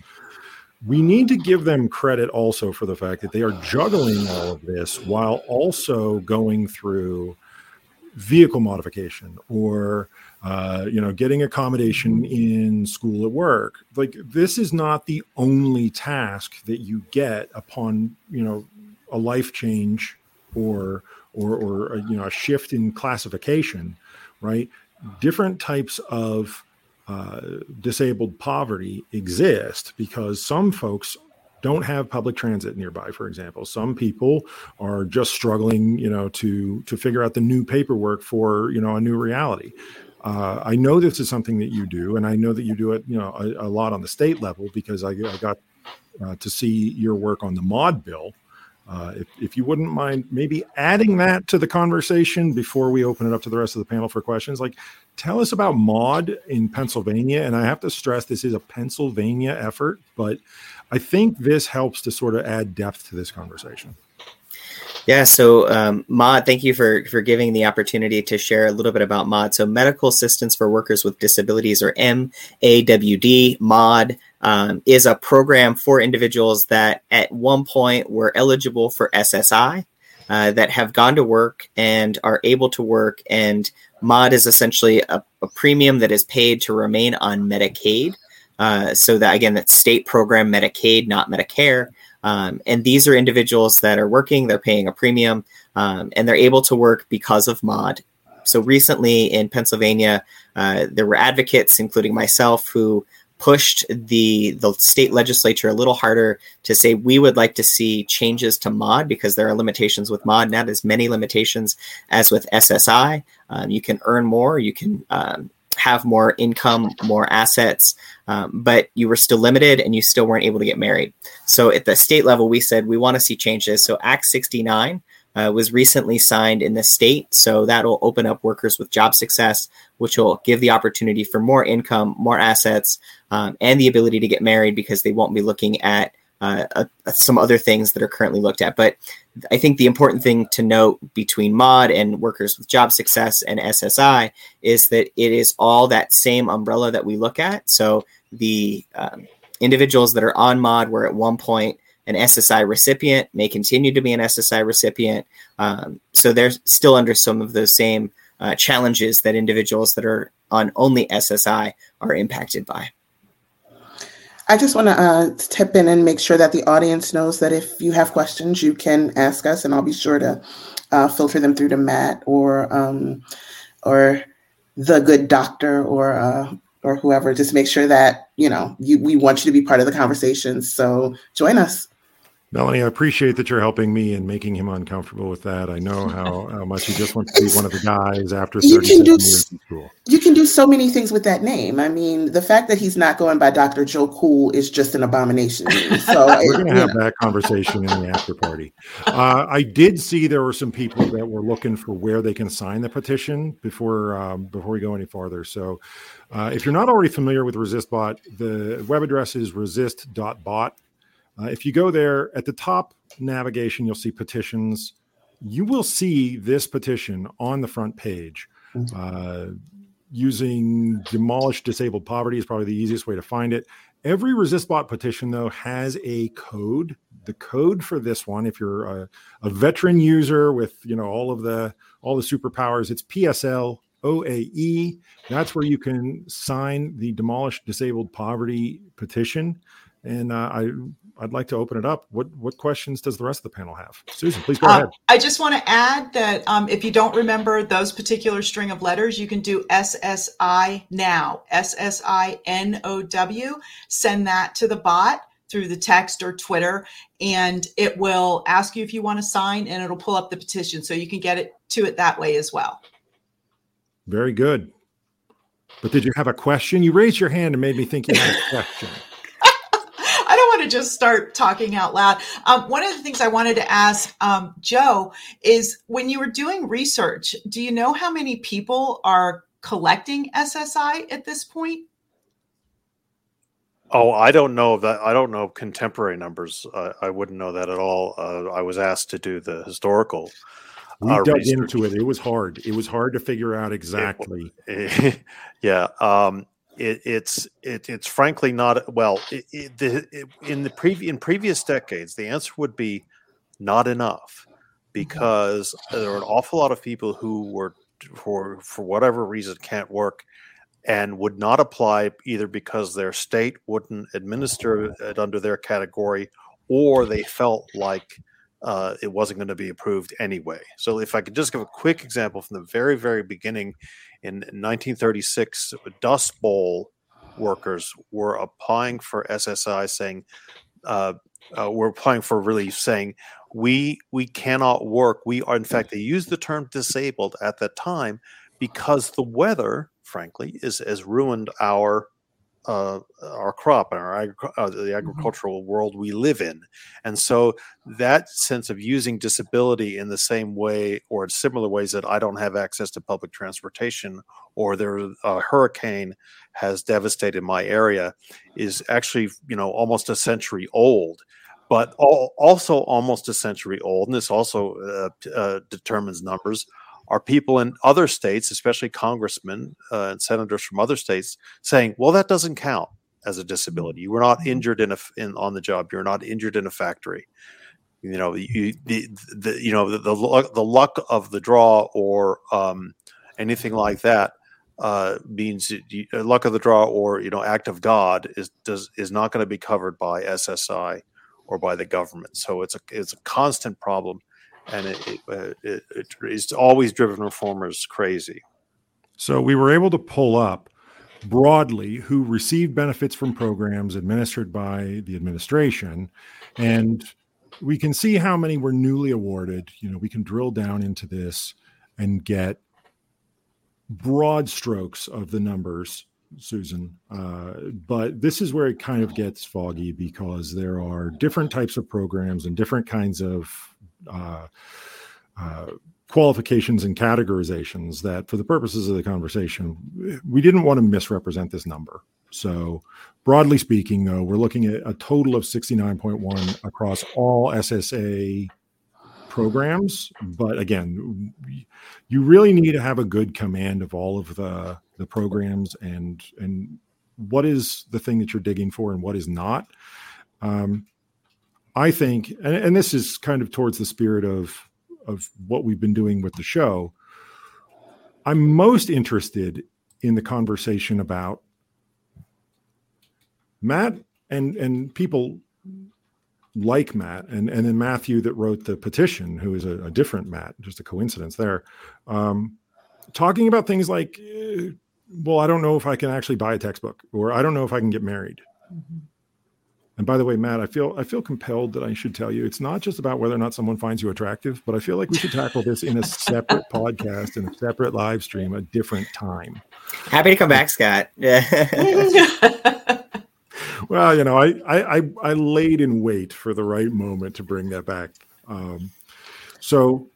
we need to give them credit also for the fact that they are juggling all of this while also going through vehicle modification or uh, you know getting accommodation in school at work. Like this is not the only task that you get upon you know a life change or or or a, you know a shift in classification right? Different types of uh, disabled poverty exist because some folks don't have public transit nearby for example. Some people are just struggling you know to to figure out the new paperwork for you know a new reality. Uh, i know this is something that you do and i know that you do it you know a, a lot on the state level because i, I got uh, to see your work on the MAWD bill. Uh, if, if you wouldn't mind maybe adding that to the conversation before we open it up to the rest of the panel for questions, like tell us about MAWD in Pennsylvania. And I have to stress this is a Pennsylvania effort, but I think this helps to sort of add depth to this conversation. Yeah, so um, MAWD, thank you for for giving the opportunity to share a little bit about MAWD. So, Medical Assistance for Workers with Disabilities, or MAWD, MAUD um, is a program for individuals that at one point were eligible for SSI, uh, that have gone to work and are able to work. And MAWD is essentially a, a premium that is paid to remain on Medicaid. Uh, so that again, that state program Medicaid, not Medicare. Um, and these are individuals that are working, they're paying a premium, um, and they're able to work because of MAWD. So recently in Pennsylvania, uh, there were advocates, including myself, who pushed the the state legislature a little harder to say we would like to see changes to MAWD because there are limitations with MAWD not as many limitations as with ssi um, you can earn more you can um, have more income more assets um, but you were still limited and you still weren't able to get married. So at the state level we said we want to see changes. So act 69 uh, was recently signed in the state. So that will open up workers with job success, which will give the opportunity for more income, more assets, um, and the ability to get married because they won't be looking at uh, uh, some other things that are currently looked at. But I think the important thing to note between MAWD and workers with job success and SSI is that it is all that same umbrella that we look at. So the um, individuals that are on MAWD were at one point an SSI recipient, may continue to be an SSI recipient. Um, so they're still under some of those same uh, challenges that individuals that are on only SSI are impacted by. I just want to uh, tip in and make sure that the audience knows that if you have questions, you can ask us, and I'll be sure to uh, filter them through to Matt or um, or the good doctor or uh, or whoever. Just make sure that you know you, we want you to be part of the conversation. So join us. Melanie, I appreciate that you're helping me and making him uncomfortable with that. I know how, how much he just wants to be one of the guys after 37 years in school. You can do so many things with that name. I mean, the fact that he's not going by Dr. Joe Cool is just an abomination. So (laughs) we're going to have know. that conversation in the after party. Uh, I did see there were some people that were looking for where they can sign the petition before um, before we go any farther. So uh, if you're not already familiar with ResistBot, the web address is resist.bot uh, if you go there at the top navigation, you'll see petitions. You will see this petition on the front page. Mm-hmm. Uh, using demolish disabled poverty is probably the easiest way to find it. Every ResistBot petition, though, has a code. The code for this one, if you're a, a veteran user with you know all of the all the superpowers, it's PSL OAE. That's where you can sign the demolish disabled poverty petition. And uh, I I'd like to open it up. What what questions does the rest of the panel have? Susan, please go uh, ahead. I just want to add that um, if you don't remember those particular string of letters, you can do SSI now, S S I N O W. Send that to the bot through the text or Twitter, and it will ask you if you want to sign, and it'll pull up the petition, so you can get it to it that way as well. Very good. But did you have a question? You raised your hand and made me think you had a (laughs) question to just start talking out loud. Um, one of the things I wanted to ask um, Joe is when you were doing research, do you know how many people are collecting SSI at this point? Oh, I don't know that. I don't know contemporary numbers. Uh, I wouldn't know that at all. Uh, I was asked to do the historical. We uh, dug research. into it. It was hard. It was hard to figure out exactly. It, (laughs) yeah. Um, it, it's it, it's frankly not well. It, the, in the previous in previous decades, the answer would be not enough because there are an awful lot of people who were for for whatever reason can't work and would not apply either because their state wouldn't administer it under their category or they felt like uh, it wasn't going to be approved anyway. So, if I could just give a quick example from the very, very beginning in 1936, Dust Bowl workers were applying for SSI, saying, uh, uh, we're applying for relief, saying, we we cannot work. We are, in fact, they used the term disabled at that time because the weather, frankly, is has ruined our uh, our crop and our agri- uh, the mm-hmm. agricultural world we live in. And so that sense of using disability in the same way or in similar ways that I don't have access to public transportation or there a hurricane has devastated my area is actually you know almost a century old. But also almost a century old, and this also uh, uh determines numbers are people in other states, especially congressmen uh, and senators from other states, saying, "Well, that doesn't count as a disability. You were not mm-hmm. injured in a in on the job. You're not injured in a factory. You know, you the, the you know the, the luck, the luck of the draw or um, anything like that." Uh, means you, uh, luck of the draw or you know act of God is does is not going to be covered by SSI or by the government. So it's a it's a constant problem and it, it, uh, it, it's always driven reformers crazy. So we were able to pull up broadly who received benefits from programs administered by the administration, and we can see how many were newly awarded. You know, we can drill down into this and get broad strokes of the numbers Susan. Uh, but this is where it kind of gets foggy because there are different types of programs and different kinds of uh, uh, qualifications and categorizations that, for the purposes of the conversation, we didn't want to misrepresent this number. So, broadly speaking, though, we're looking at a total of 69.1 across all SSA programs. But again, you really need to have a good command of all of the the programs and and what is the thing that you're digging for and what is not. Um, I think, and, and this is kind of towards the spirit of of what we've been doing with the show. I'm most interested in the conversation about Matt and and people like Matt and and then Matthew that wrote the petition, who is a, a different Matt, just a coincidence there, um, talking about things like, uh, well, I don't know if I can actually buy a textbook, or I don't know if I can get married. Mm-hmm. And by the way, Matt, I feel I feel compelled that I should tell you it's not just about whether or not someone finds you attractive, but I feel like we should tackle this in a separate (laughs) podcast and a separate live stream, a different time. Happy to come back, Scott. Yeah. (laughs) well, you know, I, I I laid in wait for the right moment to bring that back. Um, so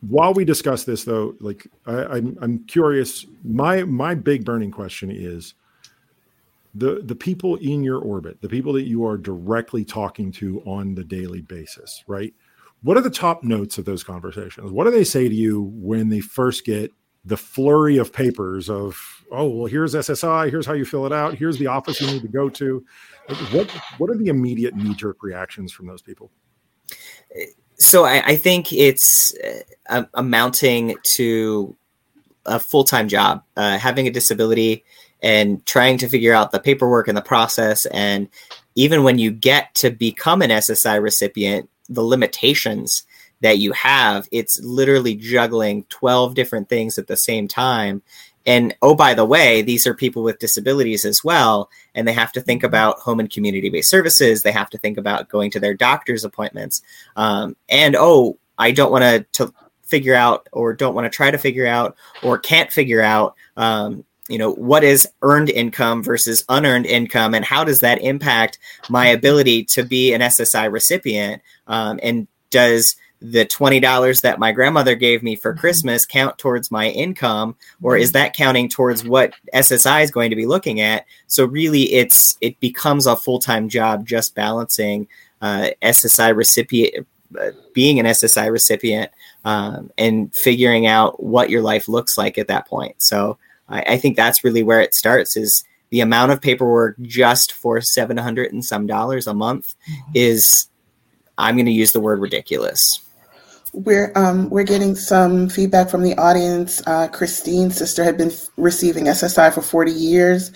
while we discuss this, though, like I, I'm I'm curious. My my big burning question is the the people in your orbit, the people that you are directly talking to on the daily basis, right? What are the top notes of those conversations? What do they say to you when they first get the flurry of papers of oh well here's ssi here's how you fill it out here's the office you need to go to what what are the immediate knee-jerk reactions from those people so i, I think it's uh, amounting to a full-time job uh, having a disability and trying to figure out the paperwork and the process and even when you get to become an ssi recipient the limitations that you have, it's literally juggling 12 different things at the same time. And oh, by the way, these are people with disabilities as well. And they have to think mm-hmm. about home and community based services. They have to think about going to their doctor's appointments. Um, and oh, I don't want to figure out or don't want to try to figure out or can't figure out um, you know what is earned income versus unearned income and how does that impact my ability to be an ssi recipient um, and does the $20 that my grandmother gave me for mm-hmm. Christmas count towards my income or is mm-hmm. that counting towards what SSI is going to be looking at so really it's it becomes a full-time job just balancing uh, SSI recipient uh, being an SSI recipient um, and figuring out what your life looks like at that point so I, I think that's really where it starts is the amount of paperwork just for 700 and some dollars a month mm-hmm. is I'm going to use the word ridiculous. We're um, we're getting some feedback from the audience. Uh, Christine's sister had been receiving SSI for 40 years,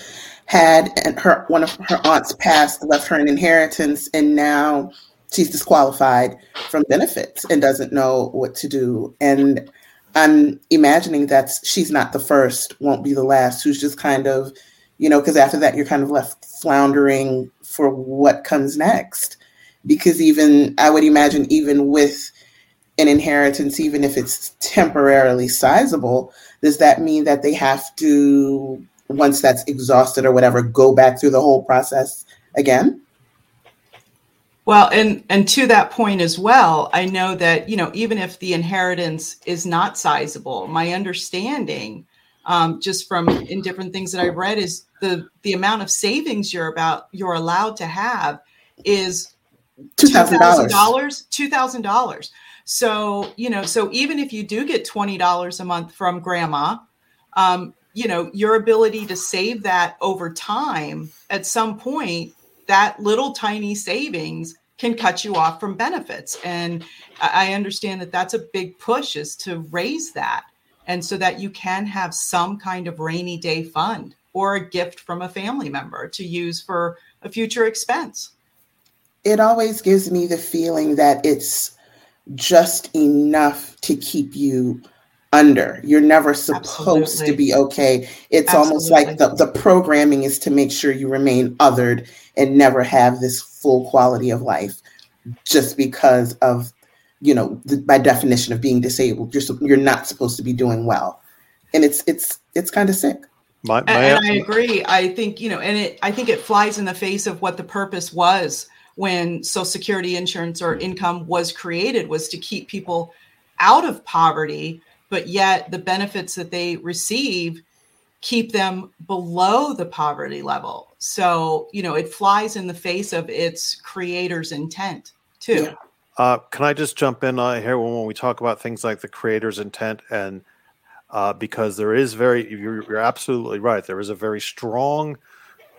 had and her one of her aunts passed, left her an inheritance, and now she's disqualified from benefits and doesn't know what to do. And I'm imagining that she's not the first, won't be the last, who's just kind of, you know, because after that you're kind of left floundering for what comes next. Because even I would imagine even with an inheritance, even if it's temporarily sizable, does that mean that they have to, once that's exhausted or whatever, go back through the whole process again? Well, and and to that point as well, I know that you know even if the inheritance is not sizable, my understanding, um, just from in different things that I've read, is the the amount of savings you're about you're allowed to have is two thousand dollars. Two thousand dollars. So, you know, so even if you do get $20 a month from grandma, um, you know, your ability to save that over time at some point, that little tiny savings can cut you off from benefits. And I understand that that's a big push is to raise that. And so that you can have some kind of rainy day fund or a gift from a family member to use for a future expense. It always gives me the feeling that it's just enough to keep you under. You're never supposed Absolutely. to be okay. It's Absolutely. almost like the, the programming is to make sure you remain othered and never have this full quality of life just because of, you know, the, by definition of being disabled. You're, you're not supposed to be doing well. And it's, it's, it's kind of sick. My, my, and, and I agree. I think, you know, and it, I think it flies in the face of what the purpose was when Social Security insurance or income was created was to keep people out of poverty, but yet the benefits that they receive keep them below the poverty level. So, you know, it flies in the face of its creator's intent too. Yeah. Uh, can I just jump in uh, here when, when we talk about things like the creator's intent and uh, because there is very you're, you're, absolutely right. There is a very strong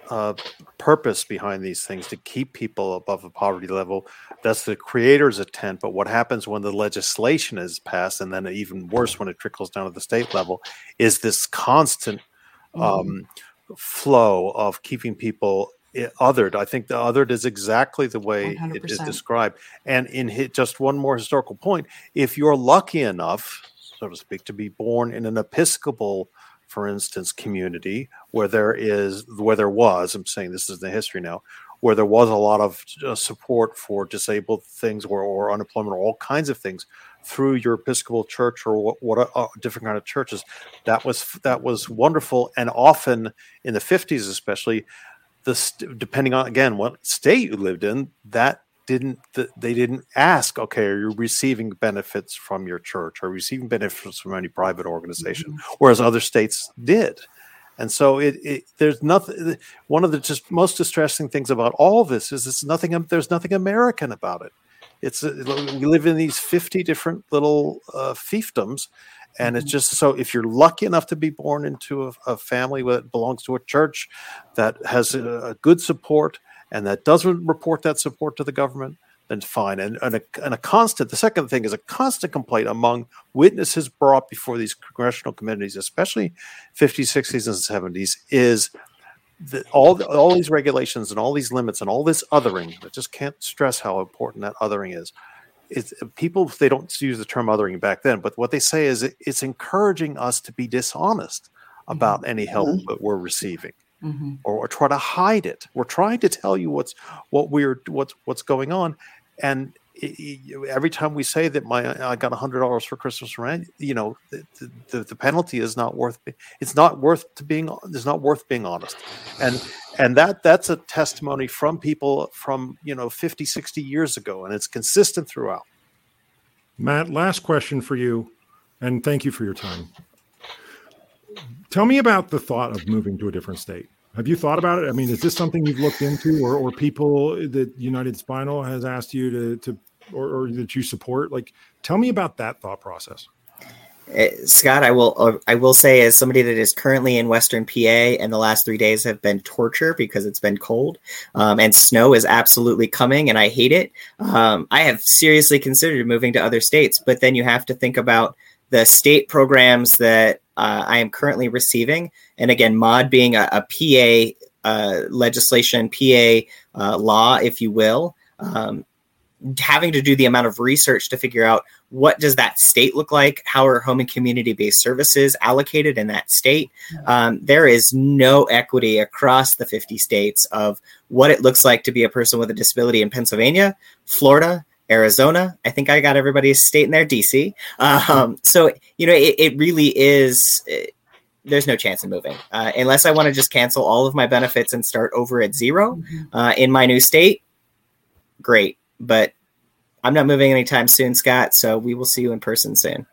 uh, purpose behind these things to keep people above the poverty level. That's the creator's intent. But what happens when the legislation is passed, and then even worse when it trickles down to the state level, is this constant. Um, flow of keeping people othered. I think the othered is exactly the way 100%. it is described. And in just one more historical point, if you're lucky enough, so to speak, to be born in an Episcopal for instance, community where there is, where there was, I'm saying this is the history now, where there was a lot of uh, support for disabled things or, or, unemployment or all kinds of things through your Episcopal church or what, what uh, different kind of churches. That was that was wonderful, and often in the 50s, especially, the depending on again what state you lived in, that didn't they didn't ask okay are you receiving benefits from your church? Or receiving benefits from any private organization? Mm-hmm. whereas other states did. And so it, it, there's nothing one of the just most distressing things about all this is it's nothing there's nothing american about it it's we live in these 50 different little uh, fiefdoms and it's mm-hmm. just so if you're lucky enough to be born into a, a family that belongs to a church that has a, a good support and that doesn't report that support to the government, then fine. And, and, a, and a constant, the second thing is a constant complaint among witnesses brought before these congressional committees, especially 50s, 60s, and 70s, is that all, all these regulations and all these limits and all this othering, I just can't stress how important that othering is. It's, people, they don't use the term othering back then, but what they say is it, it's encouraging us to be dishonest about mm-hmm. any help mm-hmm. that we're receiving mm-hmm. or, or, try to hide it. We're trying to tell you what's what we're what's what's going on, and every time we say that my I got hundred dollars for Christmas rent, you know, the, the, the, penalty is not worth. It's not worth to being. It's not worth being honest, and and that that's a testimony from people from you know 50, 60 years ago, and it's consistent throughout. Matt, last question for you, and thank you for your time. Tell me about the thought of moving to a different state. Have you thought about it? I mean, is this something you've looked into, or, or people that United Spinal has asked you to, to or, or that you support? Like, tell me about that thought process. Uh, Scott, I will uh, I will say as somebody that is currently in Western PA, and the last three days have been torture because it's been cold, um, and snow is absolutely coming, and I hate it. Um, I have seriously considered moving to other states, but then you have to think about the state programs that uh, I am currently receiving. And again, MAWD being a, a PA uh, legislation, PA uh, law, if you will, um, having to do the amount of research to figure out what does that state look like how are home and community based services allocated in that state um, there is no equity across the 50 states of what it looks like to be a person with a disability in pennsylvania florida Arizona. I think I got everybody's state in there, DC. Um, so, you know, it, it really is. It, there's no chance of moving uh, unless I want to just cancel all of my benefits and start over at 0 mm-hmm. uh, in my new state. Great, but I'm not moving anytime soon, Scott. So we will see you in person soon.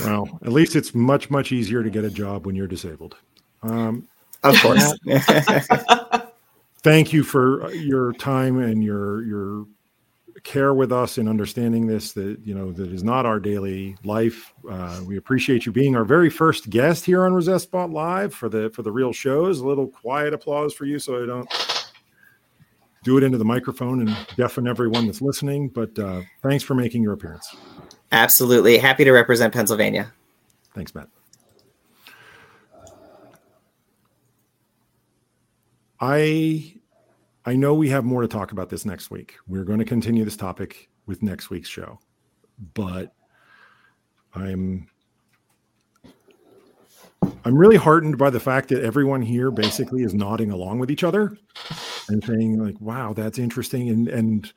Well, at least it's much much easier to get a job when you're disabled. Um, of course. (laughs) thank you for your time and your your care with us in understanding this that you know that is not our daily life uh, we appreciate you being our very first guest here on ResistBot live for the for the real shows a little quiet applause for you so i don't do it into the microphone and deafen everyone that's listening but uh, thanks for making your appearance. Absolutely. Happy to represent pennsylvania. Thanks matt. I I know we have more to talk about this next week. We're going to continue this topic with next week's show, but I'm I'm really heartened by the fact that everyone here basically is nodding along with each other and saying like, "Wow, that's interesting." And and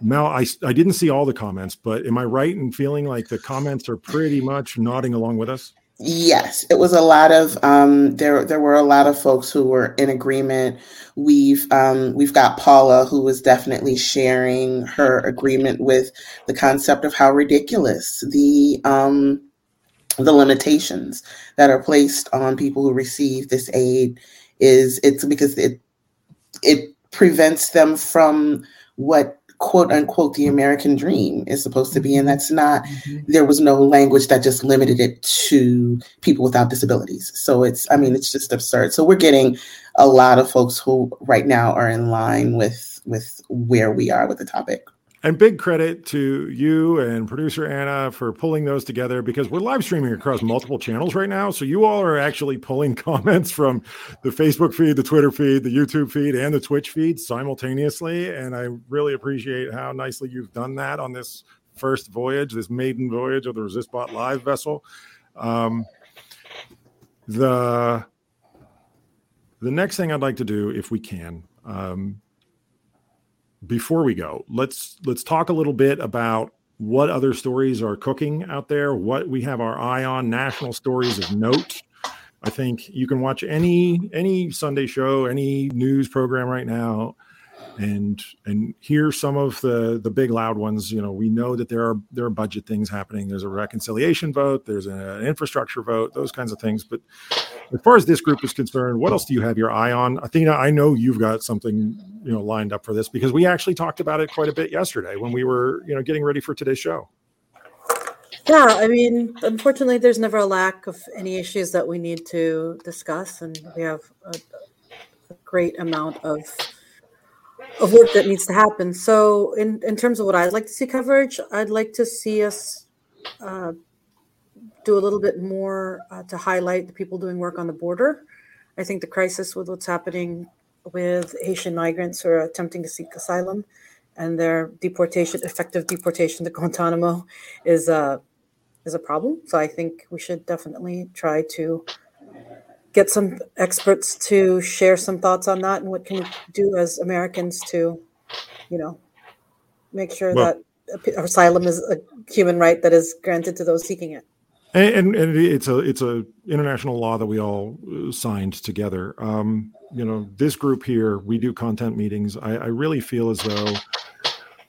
Mel, I I didn't see all the comments, but am I right in feeling like the comments are pretty much nodding along with us? Yes, it was a lot of um, there. There were a lot of folks who were in agreement. We've um, we've got Paula who was definitely sharing her agreement with the concept of how ridiculous the um, the limitations that are placed on people who receive this aid is. It's because it it prevents them from what quote unquote the American dream is supposed to be. And that's not, mm-hmm. there was no language that just limited it to people without disabilities. So it's, I mean, it's just absurd. So we're getting a lot of folks who right now are in line with with where we are with the topic. And big credit to you and producer Anna for pulling those together because we're live streaming across multiple channels right now. So you all are actually pulling (laughs) comments from the Facebook feed, the Twitter feed, the YouTube feed, and the Twitch feed simultaneously. And I really appreciate how nicely you've done that on this first voyage, this maiden voyage of the ResistBot Live vessel. Um, the the next thing I'd like to do, if we can, um, before we go, let's let's talk a little bit about what other stories are cooking out there, what we have our eye on, national stories of note. I think you can watch any any Sunday show, any news program right now, and and hear some of the the big loud ones. You know we know that there are there are budget things happening. There's a reconciliation vote. There's an infrastructure vote those kinds of things. But as far as this group is concerned what else do you have your eye on? Athena i know you've got something you know lined up for this because we actually talked about it quite a bit yesterday when we were you know getting ready for today's show. Yeah i mean unfortunately there's never a lack of any issues that we need to discuss and we have a, a great amount of of work that needs to happen. So, in, in terms of what I'd like to see coverage, I'd like to see us uh, do a little bit more uh, to highlight the people doing work on the border. I think the crisis with what's happening with Haitian migrants who are attempting to seek asylum and their deportation, effective deportation to Guantanamo, is a uh, is a problem. So I think we should definitely try to get some experts to share some thoughts on that and what can we do as Americans to, you know, make sure well, that asylum is a human right that is granted to those seeking it. And, and, and it's a it's a international law that we all uh, signed together. Um, you know, this group here, we do content meetings. I, I really feel as though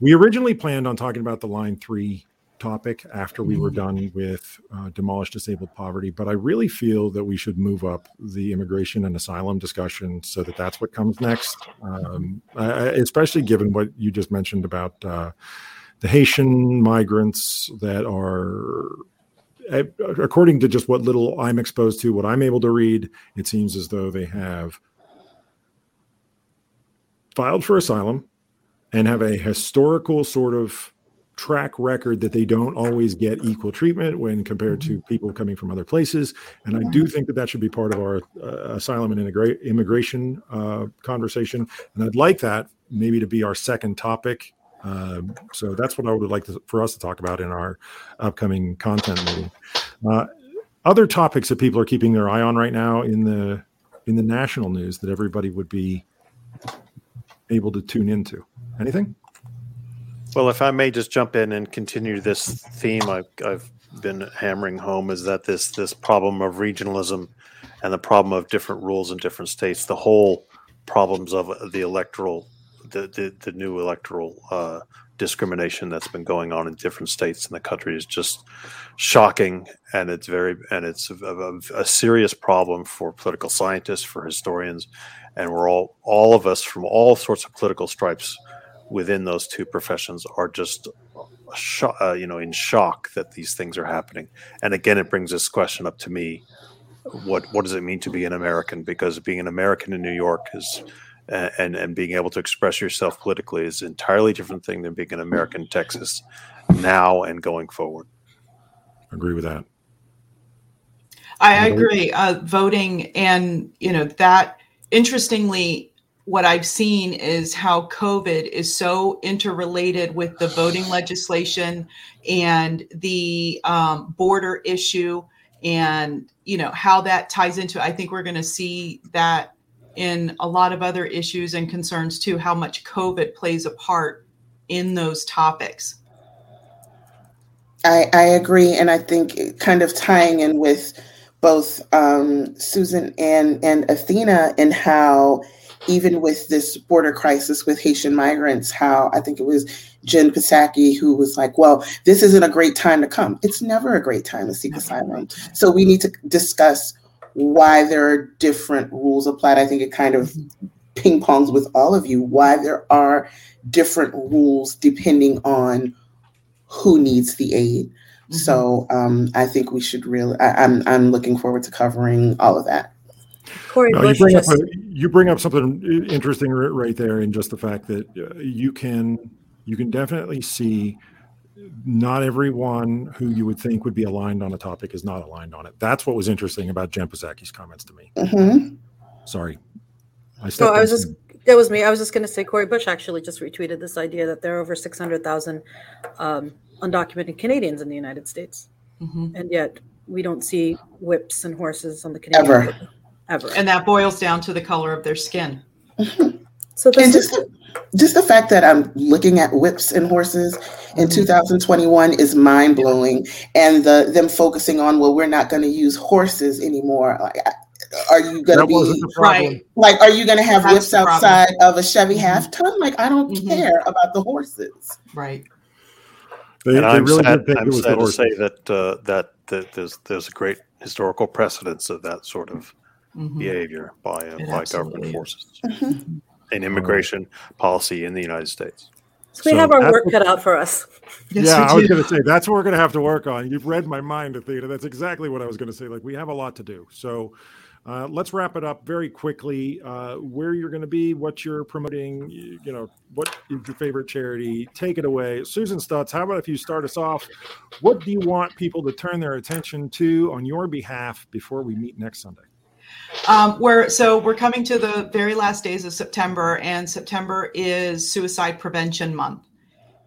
we originally planned on talking about the line three topic after we were done with uh, demolished disabled poverty but i really feel that we should move up the immigration and asylum discussion so that that's what comes next. Um, I, especially given what you just mentioned about uh, the haitian migrants that are according to just what little i'm exposed to what i'm able to read it seems as though they have filed for asylum and have a historical sort of track record that they don't always get equal treatment when compared to mm-hmm. people coming from other places. And I do think that that should be part of our uh, asylum and integra- immigration uh, conversation. And I'd like that maybe to be our second topic. Um, so that's what I would like to, for us to talk about in our upcoming content meeting. Uh, other topics that people are keeping their eye on right now in the in the national news that everybody would be able to tune into. Anything? Well, if I may just jump in and continue this theme I've, I've been hammering home is that this this problem of regionalism and the problem of different rules in different states, the whole problems of the electoral, the the, the new electoral uh, discrimination that's been going on in different states in the country is just shocking, and it's very and it's a, a, a serious problem for political scientists, for historians, and we're all all of us from all sorts of political stripes within those two professions are just uh, you know in shock that these things are happening. And again it brings this question up to me what what does it mean to be an american? Because being an american in new york is and and being able to express yourself politically is an entirely different thing than being an american in texas now and going forward. Agree with that. I agree. Uh, voting and you know that interestingly what I've seen is how COVID is so interrelated with the voting legislation and the um, border issue, and you know how that ties into. I think we're going to see that in a lot of other issues and concerns too. How much COVID plays a part in those topics. I, I agree, and I think kind of tying in with both um, Susan and and Athena and how even with this border crisis with Haitian migrants, how I think it was Jen Psaki who was like, well, this isn't a great time to come. It's never a great time to seek asylum. So we need to discuss why there are different rules applied. I think it kind of ping pongs with all of you why there are different rules depending on who needs the aid. Mm-hmm. So um, I think we should really. I, I'm I'm looking forward to covering all of that. Cori no, you, bring just... up a, you bring up something interesting right there, in just the fact that uh, you can you can definitely see not everyone who you would think would be aligned on a topic is not aligned on it. That's what was interesting about Jen Psaki's comments to me. Mm-hmm. Sorry, I so I was just that was me. I was just going to say Cori Bush actually just retweeted this idea that there are over six hundred thousand um, undocumented Canadians in the United States, mm-hmm. and yet we don't see whips and horses on the Canadian ever. Ever. And that boils down to the color of their skin. Mm-hmm. (laughs) So and just the, just the fact that I'm looking at whips and horses in mm-hmm. 2021 is mind blowing, and the them focusing on well, we're not going to use horses anymore. Like, are you going to be right? Like, are you going to have That's whips outside of a Chevy mm-hmm. half ton? Like, I don't mm-hmm. care about the horses. Right. They, and they I'm really sad, I'm sad to say that, uh, that that there's there's a great historical precedence of that sort of mm-hmm. behavior by uh, by government forces. Mm-hmm an immigration policy in the United States. So we so have our work cut out for us. Yes, yeah, I was going to say that's what we're going to have to work on. You've read my mind, Athena. That's exactly what I was going to say. Like we have a lot to do. So uh, let's wrap it up very quickly. Uh, where you're going to be, what you're promoting, you, you, know, what is your favorite charity? Take it away, Susan Stutz. How about if you start us off? What do you want people to turn their attention to on your behalf before we meet next Sunday? Um, we're so we're coming to the very last days of September, and September is Suicide Prevention Month,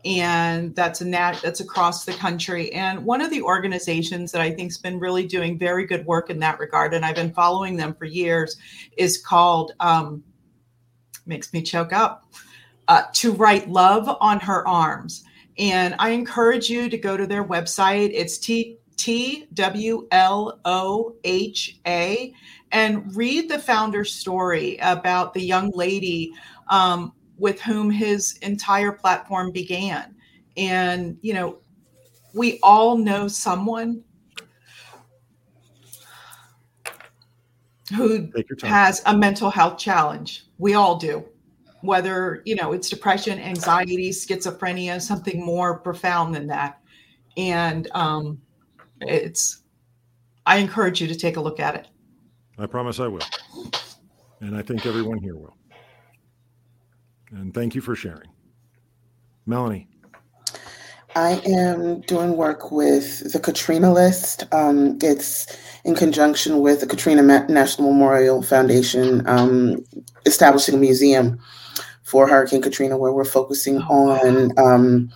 and that's a nat that's across the country. And one of the organizations that I think's been really doing very good work in that regard, and I've been following them for years, is called um, makes me choke up. Uh, to write love on her arms. And I encourage you to go to their website. It's T T W L O H A and read the founder's story about the young lady um, with whom his entire platform began. And, you know, we all know someone who has a mental health challenge. We all do. Whether, you know, it's depression, anxiety, schizophrenia, something more profound than that. And um, it's, I encourage you to take a look at it. I promise I will. And I think everyone here will. And thank you for sharing. Melanie. I am doing work with the Katrina List. Um, it's in conjunction with the Katrina National Memorial Foundation, um, establishing a museum for Hurricane Katrina, where we're focusing on um,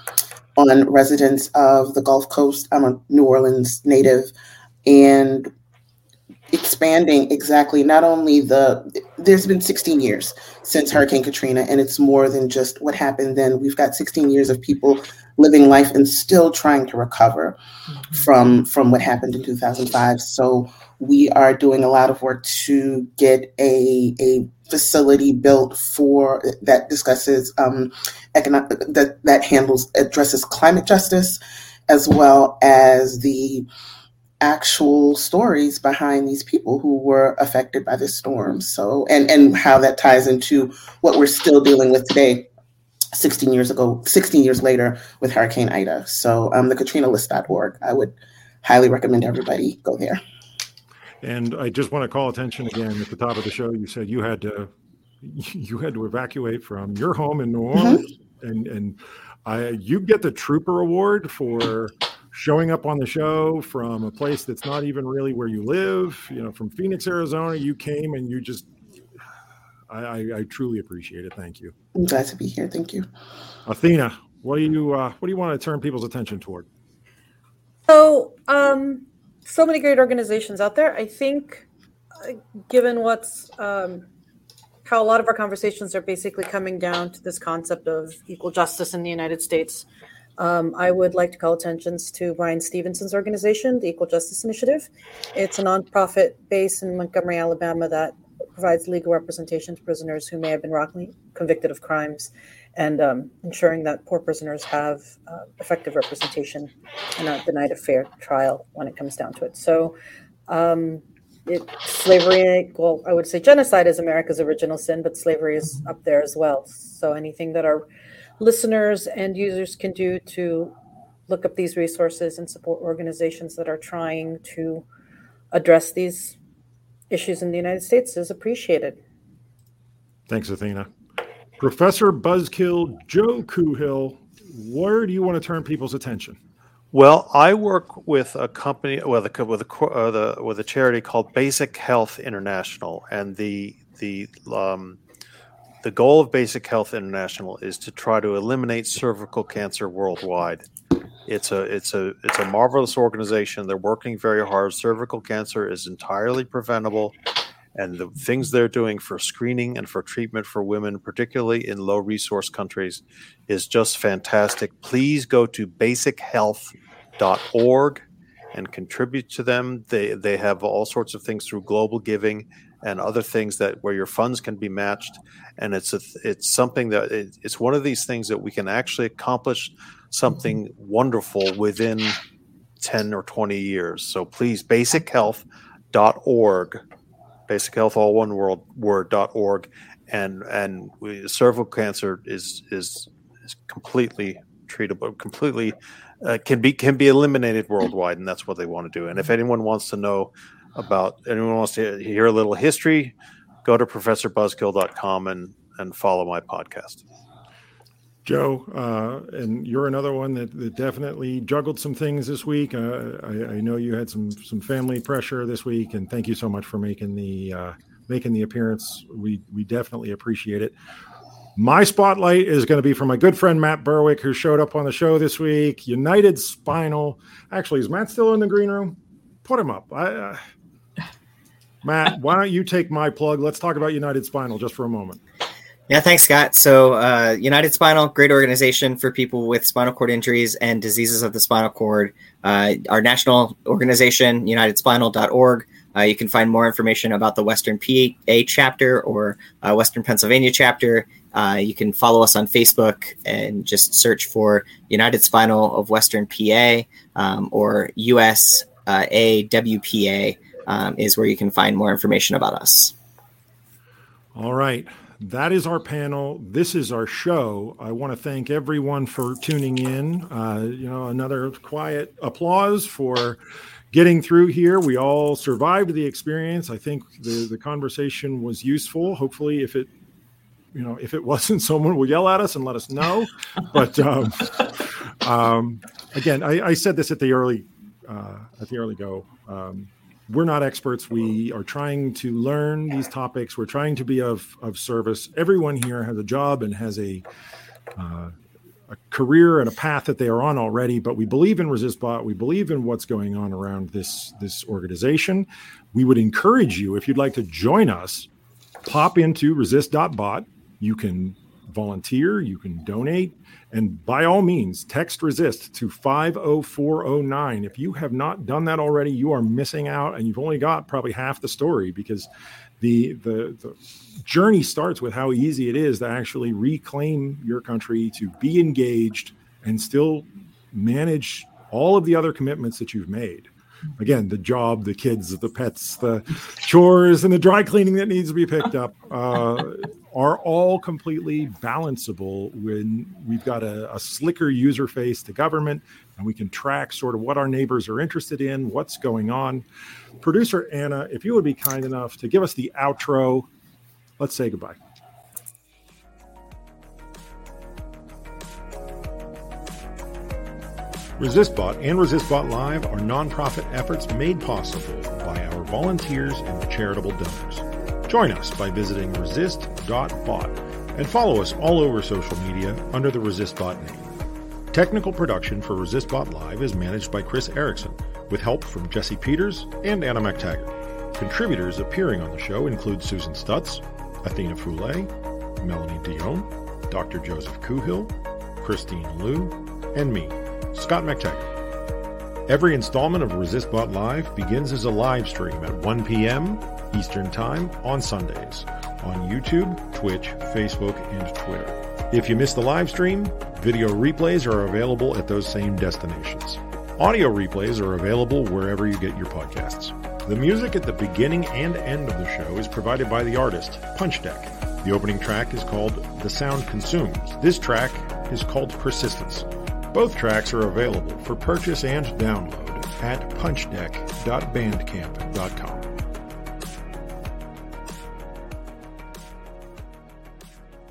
on residents of the Gulf Coast. I'm a New Orleans native, and expanding exactly not only the there's been 16 years since hurricane katrina and it's more than just what happened then. We've got 16 years of people living life and still trying to recover mm-hmm. from from what happened in 2005 so we are doing a lot of work to get a a facility built for that discusses um economic that that handles addresses climate justice as well as the actual stories behind these people who were affected by this storm. So, and and how that ties into what we're still dealing with today, 16 years ago, 16 years later with Hurricane Ida. So, um, the KatrinaList.org, I would highly recommend everybody go there. And I just want to call attention again at the top of the show. You said you had to (laughs) you had to evacuate from your home in New Orleans, mm-hmm. and and I you get the Trooper Award for showing up on the show from a place that's not even really where you live, you know, from Phoenix, Arizona, you came and you just, I, I, I truly appreciate it. Thank you. I'm glad to be here. Thank you. Athena, what do you, uh, what do you want to turn people's attention toward? So, um, so many great organizations out there. I think, uh, given what's, um, how a lot of our conversations are basically coming down to this concept of equal justice in the United States. Um, I would like to call attention to Bryan Stevenson's organization, the Equal Justice Initiative. It's a nonprofit based in Montgomery, Alabama, that provides legal representation to prisoners who may have been wrongly convicted of crimes and um, ensuring that poor prisoners have uh, effective representation and are denied a fair trial when it comes down to it. So, um, it, slavery, well, I would say genocide is America's original sin, but slavery is up there as well. So anything that our listeners and users can do to look up these resources and support organizations that are trying to address these issues in the United States is appreciated. Thanks, Athena. Professor Buzzkill Joe Coohill, where do you want to turn people's attention? Well, I work with a company, with a with a uh, the, with a charity called Basic Health International, and the the um, the goal of Basic Health International is to try to eliminate cervical cancer worldwide. It's a it's a it's a marvelous organization. They're working very hard. Cervical cancer is entirely preventable and the things they're doing for screening and for treatment for women, particularly in low resource countries, is just fantastic. Please go to basichealth.org and contribute to them. They they have all sorts of things through global giving and other things that where your funds can be matched. And it's a, it's something that it, it's one of these things that we can actually accomplish something wonderful within 10 or 20 years. So please, basichealth.org basic all one world and and we, cervical cancer is is is completely treatable completely uh, can be can be eliminated worldwide and that's what they want to do and if anyone wants to know about anyone wants to hear a little history go to professorbuzzkill.com and and follow my podcast Joe, uh, and you're another one that, that, definitely juggled some things this week. Uh, I, I, know you had some some family pressure this week, and thank you so much for making the uh, making the appearance. We we definitely appreciate it. My spotlight is going to be for my good friend Matt Berwick, who showed up on the show this week. United Spinal. Actually, is Matt still in the green room? Put him up. I, uh, Matt, (laughs) why don't you take my plug? Let's talk about United Spinal just for a moment. Yeah, thanks, Scott. So, uh, United Spinal, great organization for people with spinal cord injuries and diseases of the spinal cord. Uh, our national organization, unitedspinal.org. Uh, you can find more information about the Western PA chapter or uh, Western Pennsylvania chapter. Uh, you can follow us on Facebook and just search for United Spinal of Western PA um, or USAWPA um, is where you can find more information about us. All right that is our panel. This is our show. I want to thank everyone for tuning in. Uh, you know, another quiet applause for getting through here. We all survived the experience. I think the the conversation was useful. Hopefully, if it you know if it wasn't, (laughs) someone will yell at us and let us know. but (laughs) um, um, again, I, I, said this at the early uh, at the early go. Um, we're not experts. We are trying to learn these topics. We're trying to be of, of service. Everyone here has a job and has a, uh, a career and a path that they are on already. But we believe in ResistBot. We believe in what's going on around this this organization. We would encourage you if you'd like to join us, pop into resist.bot. You can volunteer. You can donate. And by all means, text resist to 50409. If you have not done that already, you are missing out and you've only got probably half the story because the, the, the journey starts with how easy it is to actually reclaim your country, to be engaged and still manage all of the other commitments that you've made again the job the kids the pets the chores and the dry cleaning that needs to be picked up uh, are all completely balanceable when we've got a, a, slicker user face to government and we can track sort of what our neighbors are interested in, what's going on. Producer Anna, if you would be kind enough to give us the outro, let's say goodbye. ResistBot and ResistBot Live are nonprofit efforts made possible by our volunteers and charitable donors. Join us by visiting resist.bot and follow us all over social media under the ResistBot name. Technical production for ResistBot Live is managed by Chris Erickson with help from Jesse Peters and Anna McTaggart. Contributors appearing on the show include Susan Stutz, Athena Foulet, Melanie Dion, Dr. Joseph Coohill, Christine Liu, and me, Scott McTech. Every installment of ResistBot Live begins as a live stream at 1 p.m. Eastern Time on Sundays on YouTube, Twitch, Facebook, and Twitter. If you miss the live stream, video replays are available at those same destinations. Audio replays are available wherever you get your podcasts. The music at the beginning and end of the show is provided by the artist, Punch Deck. The opening track is called The Sound Consumes. This track is called Persistence. Both tracks are available for purchase and download at punchdeck.bandcamp.com.